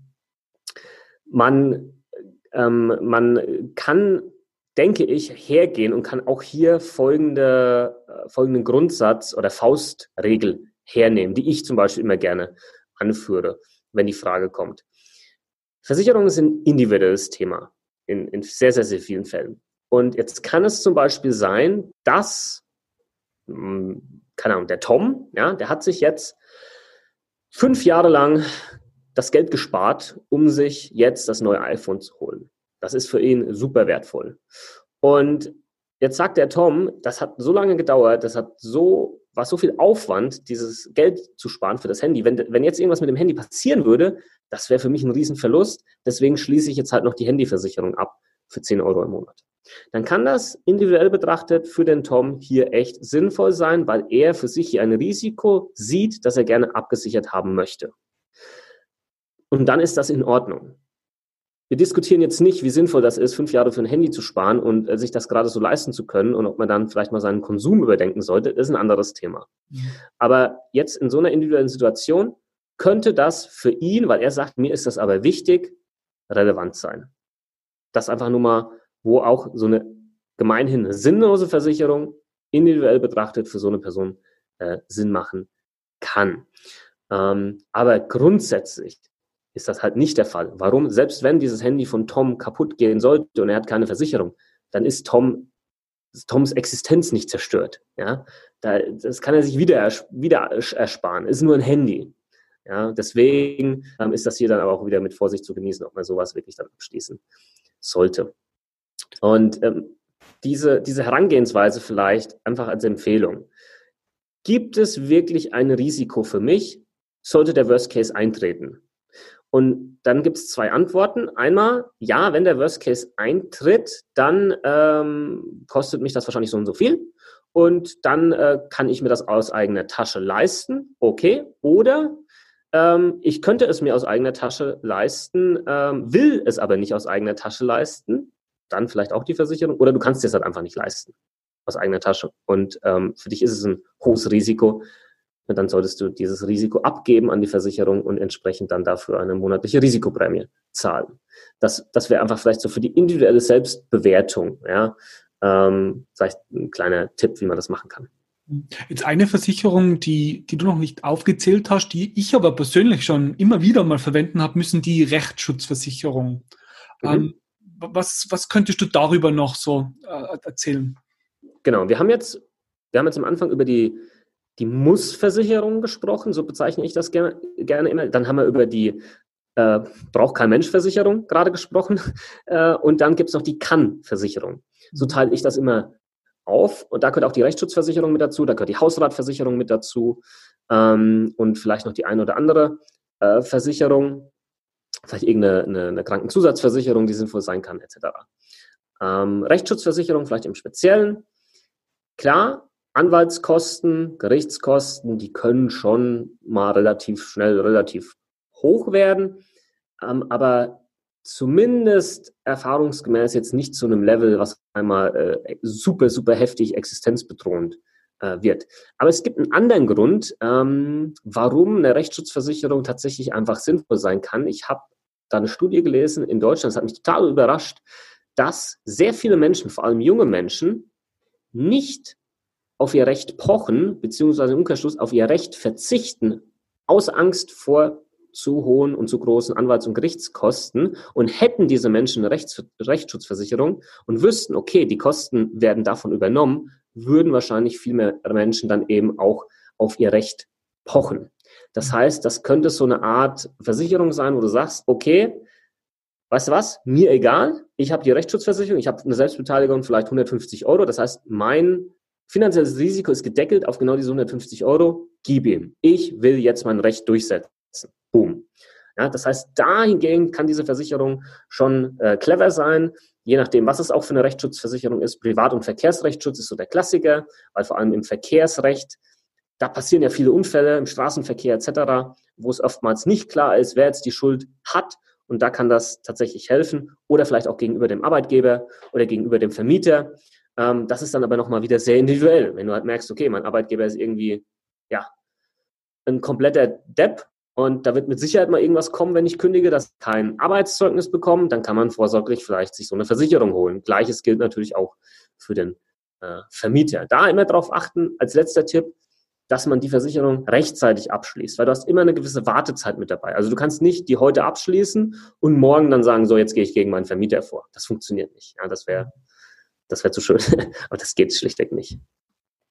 man, ähm, man kann, denke ich, hergehen und kann auch hier folgende, äh, folgenden Grundsatz oder Faustregel hernehmen, die ich zum Beispiel immer gerne anführe, wenn die Frage kommt. Versicherungen sind ein individuelles Thema in, in sehr, sehr, sehr vielen Fällen. Und jetzt kann es zum Beispiel sein, dass, hm, keine Ahnung, der Tom, ja, der hat sich jetzt fünf Jahre lang das Geld gespart, um sich jetzt das neue iPhone zu holen. Das ist für ihn super wertvoll. Und jetzt sagt der Tom, das hat so lange gedauert, das hat so, war so viel Aufwand, dieses Geld zu sparen für das Handy. Wenn, wenn jetzt irgendwas mit dem Handy passieren würde, das wäre für mich ein Riesenverlust. Deswegen schließe ich jetzt halt noch die Handyversicherung ab für 10 Euro im Monat. Dann kann das individuell betrachtet für den Tom hier echt sinnvoll sein, weil er für sich hier ein Risiko sieht, das er gerne abgesichert haben möchte. Und dann ist das in Ordnung. Wir diskutieren jetzt nicht, wie sinnvoll das ist, fünf Jahre für ein Handy zu sparen und äh, sich das gerade so leisten zu können und ob man dann vielleicht mal seinen Konsum überdenken sollte, ist ein anderes Thema. Aber jetzt in so einer individuellen Situation könnte das für ihn, weil er sagt, mir ist das aber wichtig, relevant sein. Das einfach nur mal, wo auch so eine gemeinhin sinnlose Versicherung individuell betrachtet für so eine Person äh, Sinn machen kann. Ähm, aber grundsätzlich ist das halt nicht der Fall. Warum? Selbst wenn dieses Handy von Tom kaputt gehen sollte und er hat keine Versicherung, dann ist Tom, Toms Existenz nicht zerstört. Ja? Da, das kann er sich wieder, wieder ersparen. Ist nur ein Handy. Ja? Deswegen ähm, ist das hier dann aber auch wieder mit Vorsicht zu genießen, ob man sowas wirklich dann abschließen sollte. Und ähm, diese, diese Herangehensweise vielleicht einfach als Empfehlung. Gibt es wirklich ein Risiko für mich, sollte der Worst Case eintreten? Und dann gibt es zwei Antworten. Einmal, ja, wenn der Worst Case eintritt, dann ähm, kostet mich das wahrscheinlich so und so viel. Und dann äh, kann ich mir das aus eigener Tasche leisten. Okay. Oder ähm, ich könnte es mir aus eigener Tasche leisten, ähm, will es aber nicht aus eigener Tasche leisten, dann vielleicht auch die Versicherung. Oder du kannst es halt einfach nicht leisten aus eigener Tasche. Und ähm, für dich ist es ein hohes Risiko. Und dann solltest du dieses Risiko abgeben an die Versicherung und entsprechend dann dafür eine monatliche Risikoprämie zahlen. Das, das wäre einfach vielleicht so für die individuelle Selbstbewertung, ja, ähm, vielleicht ein kleiner Tipp, wie man das machen kann. Jetzt eine Versicherung, die, die du noch nicht aufgezählt hast, die ich aber persönlich schon immer wieder mal verwenden habe müssen, die Rechtsschutzversicherung. Mhm. Ähm, was, was könntest du darüber noch so äh, erzählen? Genau, wir haben jetzt, wir haben jetzt am Anfang über die, die Muss-Versicherung gesprochen, so bezeichne ich das gerne, gerne immer. Dann haben wir über die äh, Braucht kein Mensch-Versicherung gerade gesprochen. Äh, und dann gibt es noch die Kann-Versicherung. So mhm. teile ich das immer auf. Und da gehört auch die Rechtsschutzversicherung mit dazu, da gehört die Hausratversicherung mit dazu ähm, und vielleicht noch die eine oder andere äh, Versicherung, vielleicht irgendeine eine, eine Krankenzusatzversicherung, die sinnvoll sein kann, etc. Ähm, Rechtsschutzversicherung vielleicht im Speziellen. Klar, Anwaltskosten, Gerichtskosten, die können schon mal relativ schnell, relativ hoch werden. Ähm, aber zumindest erfahrungsgemäß jetzt nicht zu einem Level, was einmal äh, super, super heftig existenzbedrohend wird. Aber es gibt einen anderen Grund, ähm, warum eine Rechtsschutzversicherung tatsächlich einfach sinnvoll sein kann. Ich habe da eine Studie gelesen in Deutschland, das hat mich total überrascht, dass sehr viele Menschen, vor allem junge Menschen, nicht auf ihr Recht pochen, beziehungsweise im Umkehrschluss auf ihr Recht verzichten, aus Angst vor zu hohen und zu großen Anwalts- und Gerichtskosten und hätten diese Menschen eine Rechts Rechtsschutzversicherung und wüssten, okay, die Kosten werden davon übernommen, würden wahrscheinlich viel mehr Menschen dann eben auch auf ihr Recht pochen. Das heißt, das könnte so eine Art Versicherung sein, wo du sagst, okay, weißt du was, mir egal, ich habe die Rechtsschutzversicherung, ich habe eine Selbstbeteiligung vielleicht 150 Euro, das heißt, mein finanzielles Risiko ist gedeckelt auf genau diese 150 Euro, gib ihm. Ich will jetzt mein Recht durchsetzen. Boom. Ja, das heißt, dahingehend kann diese Versicherung schon äh, clever sein, je nachdem, was es auch für eine Rechtsschutzversicherung ist. Privat- und Verkehrsrechtsschutz ist so der Klassiker, weil vor allem im Verkehrsrecht, da passieren ja viele Unfälle im Straßenverkehr etc., wo es oftmals nicht klar ist, wer jetzt die Schuld hat. Und da kann das tatsächlich helfen. Oder vielleicht auch gegenüber dem Arbeitgeber oder gegenüber dem Vermieter. Ähm, das ist dann aber nochmal wieder sehr individuell. Wenn du halt merkst, okay, mein Arbeitgeber ist irgendwie, ja, ein kompletter Depp und da wird mit Sicherheit mal irgendwas kommen, wenn ich kündige, dass ich kein Arbeitszeugnis bekomme. Dann kann man vorsorglich vielleicht sich so eine Versicherung holen. Gleiches gilt natürlich auch für den äh, Vermieter. Da immer darauf achten, als letzter Tipp, dass man die Versicherung rechtzeitig abschließt, weil du hast immer eine gewisse Wartezeit mit dabei. Also du kannst nicht die heute abschließen und morgen dann sagen, so jetzt gehe ich gegen meinen Vermieter vor. Das funktioniert nicht. Ja, das wäre das wäre zu schön, aber das geht schlichtweg nicht.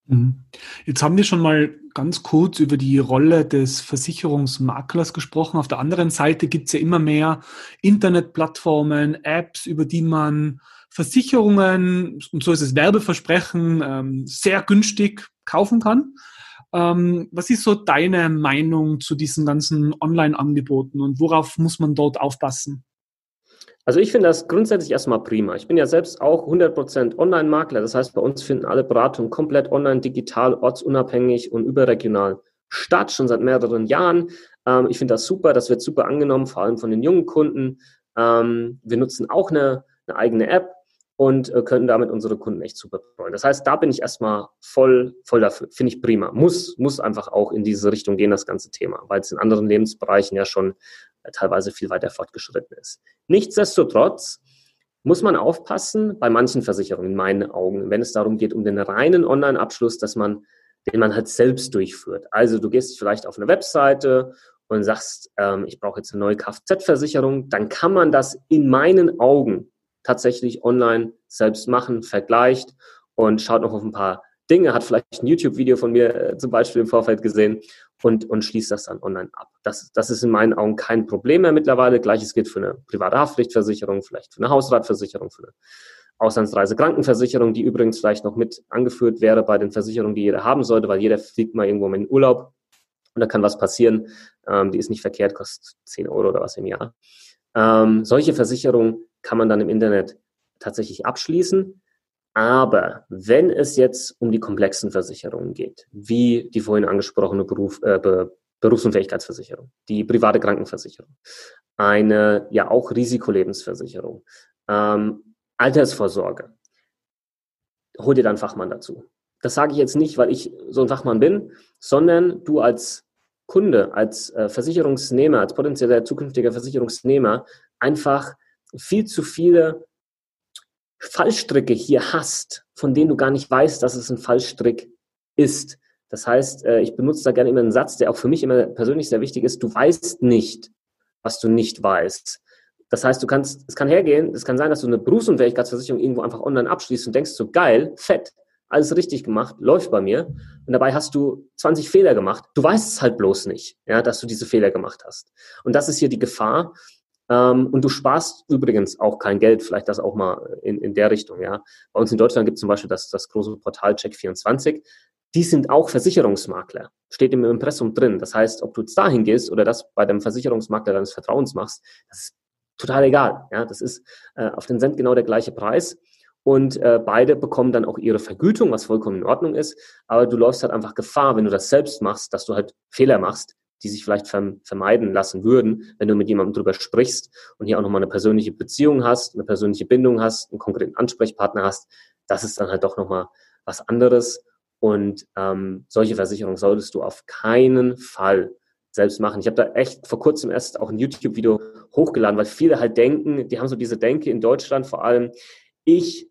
Mhm. Jetzt haben wir schon mal ganz kurz über die Rolle des Versicherungsmaklers gesprochen. Auf der anderen Seite gibt es ja immer mehr Internetplattformen, Apps, über die man Versicherungen, und so ist es Werbeversprechen, ähm, sehr günstig kaufen kann. Ähm, was ist so deine Meinung zu diesen ganzen Online-Angeboten und worauf muss man dort aufpassen? Also ich finde das grundsätzlich erstmal prima. Ich bin ja selbst auch 100% Online-Makler. Das heißt, bei uns finden alle Beratungen komplett online, digital, ortsunabhängig und überregional statt, schon seit mehreren Jahren. Ähm, ich finde das super. Das wird super angenommen, vor allem von den jungen Kunden. Ähm, wir nutzen auch eine, eine eigene App und äh, können damit unsere Kunden echt super betreuen. Das heißt, da bin ich erstmal voll, voll dafür. Finde ich prima. Muss, muss einfach auch in diese Richtung gehen, das ganze Thema, weil es in anderen Lebensbereichen ja schon teilweise viel weiter fortgeschritten ist. Nichtsdestotrotz muss man aufpassen, bei manchen Versicherungen in meinen Augen, wenn es darum geht, um den reinen Online-Abschluss, dass man, den man halt selbst durchführt. Also du gehst vielleicht auf eine Webseite und sagst, ähm, ich brauche jetzt eine neue Kfz-Versicherung, dann kann man das in meinen Augen tatsächlich online selbst machen, vergleicht und schaut noch auf ein paar Dinge, hat vielleicht ein YouTube-Video von mir äh, zum Beispiel im Vorfeld gesehen und, und schließt das dann online ab. Das, das ist in meinen Augen kein Problem mehr mittlerweile. Gleiches gilt für eine private Haftpflichtversicherung, vielleicht für eine Hausratversicherung, für eine Auslandsreisekrankenversicherung, die übrigens vielleicht noch mit angeführt wäre bei den Versicherungen, die jeder haben sollte, weil jeder fliegt mal irgendwo in den Urlaub und da kann was passieren. Ähm, die ist nicht verkehrt, kostet 10 Euro oder was im Jahr. Ähm, solche Versicherungen kann man dann im Internet tatsächlich abschließen. Aber wenn es jetzt um die komplexen Versicherungen geht, wie die vorhin angesprochene Beruf, äh, Be Berufsunfähigkeitsversicherung, die private Krankenversicherung, eine ja auch Risikolebensversicherung, ähm, Altersvorsorge. Hol dir dann Fachmann dazu. Das sage ich jetzt nicht, weil ich so ein Fachmann bin, sondern du als Kunde, als äh, Versicherungsnehmer, als potenzieller zukünftiger Versicherungsnehmer einfach viel zu viele Fallstricke hier hast, von denen du gar nicht weißt, dass es ein Fallstrick ist. Das heißt, äh, ich benutze da gerne immer einen Satz, der auch für mich immer persönlich sehr wichtig ist. Du weißt nicht, was du nicht weißt. Das heißt, du kannst, es kann hergehen, es kann sein, dass du eine Berufsunfähigkeitsversicherung irgendwo einfach online abschließt und denkst so, geil, fett, alles richtig gemacht, läuft bei mir. Und dabei hast du 20 Fehler gemacht. Du weißt es halt bloß nicht, ja, dass du diese Fehler gemacht hast. Und das ist hier die Gefahr. Ähm, und du sparst übrigens auch kein Geld, vielleicht das auch mal in, in der Richtung, ja. Bei uns in Deutschland gibt es zum Beispiel das, das große Portal Check24 die sind auch Versicherungsmakler. Steht im Impressum drin. Das heißt, ob du jetzt dahin gehst oder das bei dem Versicherungsmakler deines Vertrauens machst, das ist total egal. Ja, das ist äh, auf den Cent genau der gleiche Preis. Und äh, beide bekommen dann auch ihre Vergütung, was vollkommen in Ordnung ist. Aber du läufst halt einfach Gefahr, wenn du das selbst machst, dass du halt Fehler machst, die sich vielleicht vermeiden lassen würden, wenn du mit jemandem drüber sprichst und hier auch nochmal eine persönliche Beziehung hast, eine persönliche Bindung hast, einen konkreten Ansprechpartner hast. Das ist dann halt doch nochmal was anderes. Und ähm, solche Versicherungen solltest du auf keinen Fall selbst machen. Ich habe da echt vor kurzem erst auch ein YouTube-Video hochgeladen, weil viele halt denken, die haben so diese Denke in Deutschland vor allem, ich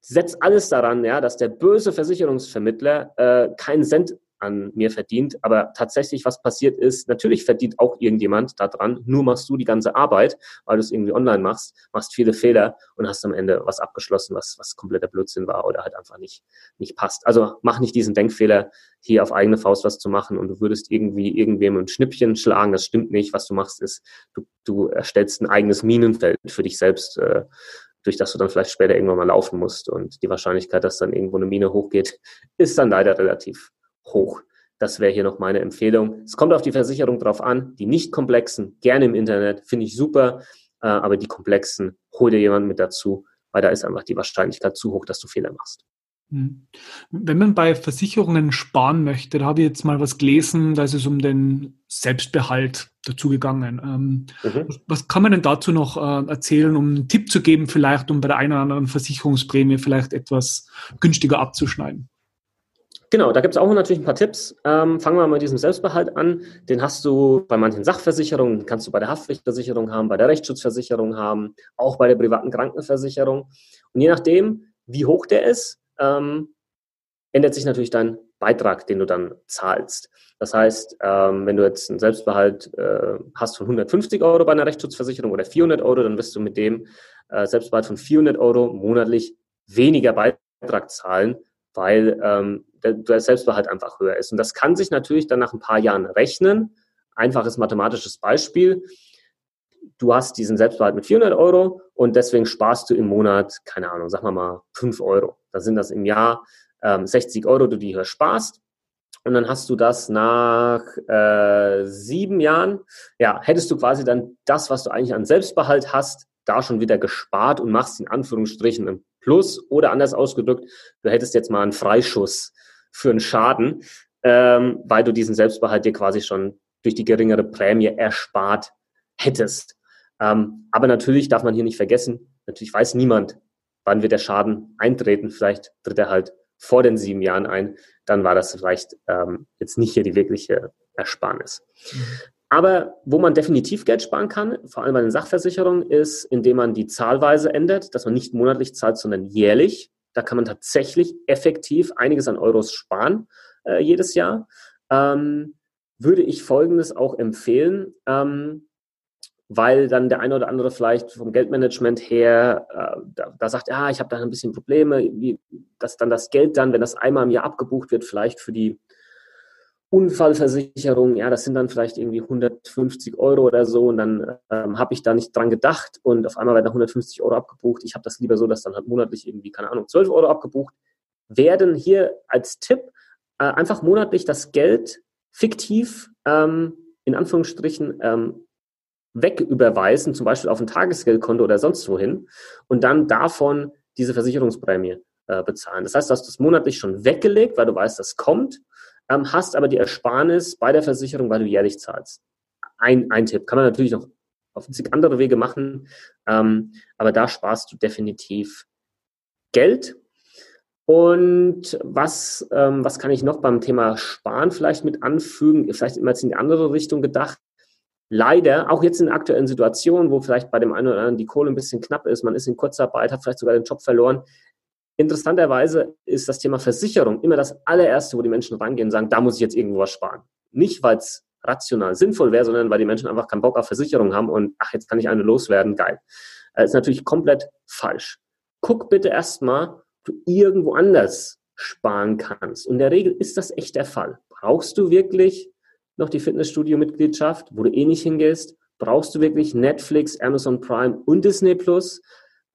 setze alles daran, ja, dass der böse Versicherungsvermittler äh, keinen Cent an mir verdient. Aber tatsächlich, was passiert ist, natürlich verdient auch irgendjemand daran, nur machst du die ganze Arbeit, weil du es irgendwie online machst, machst viele Fehler und hast am Ende was abgeschlossen, was, was kompletter Blödsinn war oder halt einfach nicht, nicht passt. Also mach nicht diesen Denkfehler, hier auf eigene Faust was zu machen und du würdest irgendwie irgendwem ein Schnippchen schlagen. Das stimmt nicht. Was du machst, ist, du, du erstellst ein eigenes Minenfeld für dich selbst. Äh, durch das du dann vielleicht später irgendwann mal laufen musst. Und die Wahrscheinlichkeit, dass dann irgendwo eine Mine hochgeht, ist dann leider relativ hoch. Das wäre hier noch meine Empfehlung. Es kommt auf die Versicherung drauf an. Die nicht komplexen, gerne im Internet, finde ich super. Äh, aber die komplexen, hol dir jemanden mit dazu, weil da ist einfach die Wahrscheinlichkeit zu hoch, dass du Fehler machst. Hm. Wenn man bei Versicherungen sparen möchte, da habe ich jetzt mal was gelesen, da ist es um den Selbstbehalt dazugegangen. Ähm, mhm. was, was, kann man denn dazu noch äh, erzählen, um einen Tipp zu geben, vielleicht um bei der einen oder anderen Versicherungsprämie vielleicht etwas günstiger abzuschneiden? Genau, da gibt es auch natürlich ein paar Tipps. Ähm, fangen wir mal mit diesem Selbstbehalt an. Den hast du bei manchen Sachversicherungen, kannst du bei der Haftpflichtversicherung haben, bei der Rechtsschutzversicherung haben, auch bei der privaten Krankenversicherung. Und je nachdem, wie hoch der ist, ähm, ändert sich natürlich dein Beitrag, den du dann zahlst. Das heißt, ähm, wenn du jetzt einen Selbstbehalt äh, hast von 150 Euro bei einer Rechtsschutzversicherung oder 400 Euro, dann wirst du mit dem äh, Selbstbehalt von 400 Euro monatlich weniger Beitrag zahlen, weil ähm, der, Selbstbehalt einfach höher ist. Und das kann sich natürlich dann nach ein paar Jahren rechnen. Einfaches mathematisches Beispiel. Du hast diesen Selbstbehalt mit 400 Euro und deswegen sparst du im Monat, keine Ahnung, sag mal mal 5 Euro. Dann sind das im Jahr ähm, 60 Euro, die du hier sparst. Und dann hast du das nach äh, sieben Jahren, ja, hättest du quasi dann das, was du eigentlich an Selbstbehalt hast, da schon wieder gespart und machst in Anführungsstrichen ein Plus oder anders ausgedrückt, du hättest jetzt mal einen Freischuss für einen Schaden, ähm, weil du diesen Selbstbehalt dir quasi schon durch die geringere Prämie erspart hättest. Ähm, aber natürlich darf man hier nicht vergessen, natürlich weiß niemand, wann wird der Schaden eintreten. Vielleicht tritt er halt vor den sieben Jahren ein. Dann war das vielleicht ähm, jetzt nicht hier die wirkliche Ersparnis. Aber wo man definitiv Geld sparen kann, vor allem bei den Sachversicherungen, ist, indem man die Zahlweise ändert, dass man nicht monatlich zahlt, sondern jährlich. Da kann man tatsächlich effektiv einiges an Euros sparen äh, jedes Jahr. Ähm, würde ich Folgendes auch empfehlen, ähm, weil dann der eine oder andere vielleicht vom Geldmanagement her äh, da, da, sagt, ja, ich habe da ein bisschen Probleme, wie, dass dann das Geld dann, wenn das einmal im Jahr abgebucht wird, vielleicht für die Unfallversicherung, ja, das sind dann vielleicht irgendwie 150 Euro oder so und dann ähm, habe ich da nicht dran gedacht und auf einmal werden da 150 Euro abgebucht. Ich habe das lieber so, dass dann halt monatlich irgendwie, keine Ahnung, 12 Euro abgebucht werden. Hier als Tipp äh, einfach monatlich das Geld fiktiv ähm, in Anführungsstrichen ähm, wegüberweisen, zum Beispiel auf ein Tagesgeldkonto oder sonst wohin und dann davon diese Versicherungsprämie äh, bezahlen. Das heißt, du hast das monatlich schon weggelegt, weil du weißt, das kommt ähm, hast aber die Ersparnis bei der Versicherung, weil du jährlich zahlst. Ein, ein Tipp. Kann man natürlich noch auf andere Wege machen, ähm, aber da sparst du definitiv Geld. Und was, ähm, was kann ich noch beim Thema Sparen vielleicht mit anfügen? Vielleicht immer jetzt in die andere Richtung gedacht. Leider, auch jetzt in aktuellen Situationen, wo vielleicht bei dem einen oder anderen die Kohle ein bisschen knapp ist, man ist in Kurzarbeit, hat vielleicht sogar den Job verloren. Interessanterweise ist das Thema Versicherung immer das allererste, wo die Menschen rangehen und sagen, da muss ich jetzt irgendwo was sparen. Nicht, weil es rational sinnvoll wäre, sondern weil die Menschen einfach keinen Bock auf Versicherung haben und ach, jetzt kann ich eine loswerden, geil. Das ist natürlich komplett falsch. Guck bitte erstmal, du irgendwo anders sparen kannst. Und in der Regel ist das echt der Fall. Brauchst du wirklich noch die Fitnessstudio-Mitgliedschaft, wo du eh nicht hingehst? Brauchst du wirklich Netflix, Amazon Prime und Disney Plus?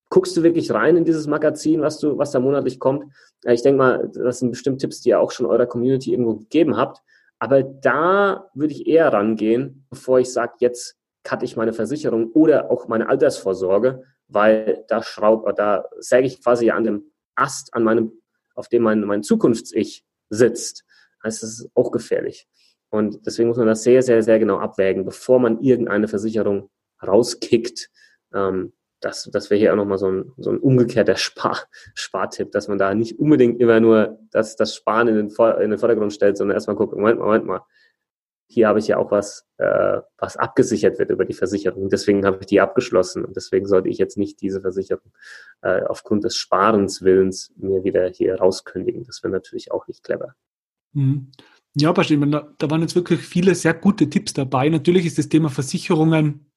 Guckst du wirklich rein in dieses Magazin, was du, was da monatlich kommt? Ich denke mal, das sind bestimmt Tipps, die ihr auch schon eurer Community irgendwo gegeben habt. Aber da würde ich eher rangehen, bevor ich sage, jetzt cutte ich meine Versicherung oder auch meine Altersvorsorge, weil da schraub, da säge ich quasi an dem Ast, an meinem, auf dem mein, mein Zukunfts-Ich sitzt. Das ist auch gefährlich. Und deswegen muss man das sehr, sehr, sehr genau abwägen, bevor man irgendeine Versicherung rauskickt. Ähm, das, das wäre hier auch nochmal so ein, so ein umgekehrter Spar, Spartipp, dass man da nicht unbedingt immer nur das, das Sparen in den, in den Vordergrund stellt, sondern erstmal guckt, Moment, Moment mal, hier habe ich ja auch was, äh, was abgesichert wird über die Versicherung. Deswegen habe ich die abgeschlossen und deswegen sollte ich jetzt nicht diese Versicherung äh, aufgrund des Sparenswillens mir wieder hier rauskündigen. Das wäre natürlich auch nicht clever. Mhm. Ja, bestimmt. Da waren jetzt wirklich viele sehr gute Tipps dabei. Natürlich ist das Thema Versicherungen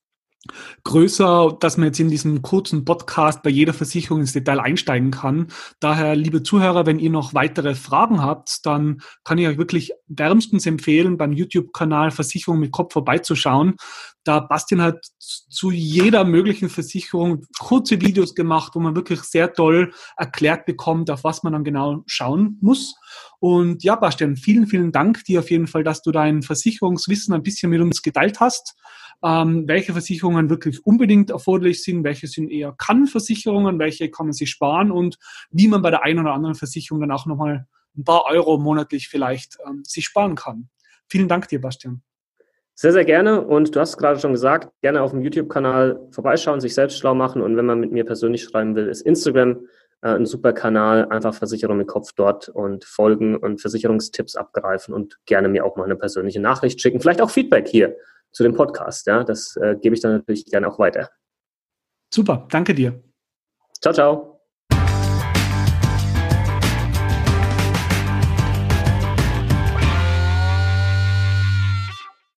größer, dass man jetzt in diesem kurzen Podcast bei jeder Versicherung ins Detail einsteigen kann. Daher, liebe Zuhörer, wenn ihr noch weitere Fragen habt, dann kann ich euch wirklich wärmstens empfehlen, beim YouTube-Kanal Versicherung mit Kopf vorbeizuschauen. Da Bastian hat zu jeder möglichen Versicherung kurze Videos gemacht, wo man wirklich sehr toll erklärt bekommt, auf was man dann genau schauen muss. Und ja, Bastian, vielen, vielen Dank dir auf jeden Fall, dass du dein Versicherungswissen ein bisschen mit uns geteilt hast ähm, welche Versicherungen wirklich unbedingt erforderlich sind, welche sind eher Kann-Versicherungen, welche kann man sich sparen und wie man bei der einen oder anderen Versicherung dann auch nochmal ein paar Euro monatlich vielleicht ähm, sich sparen kann. Vielen Dank dir, Bastian. Sehr, sehr gerne. Und du hast gerade schon gesagt, gerne auf dem YouTube-Kanal vorbeischauen, sich selbst schlau machen. Und wenn man mit mir persönlich schreiben will, ist Instagram äh, ein super Kanal. Einfach Versicherung mit Kopf dort und folgen und Versicherungstipps abgreifen und gerne mir auch mal eine persönliche Nachricht schicken. Vielleicht auch Feedback hier zu dem Podcast. Ja, das äh, gebe ich dann natürlich gerne auch weiter. Super, danke dir. Ciao, ciao.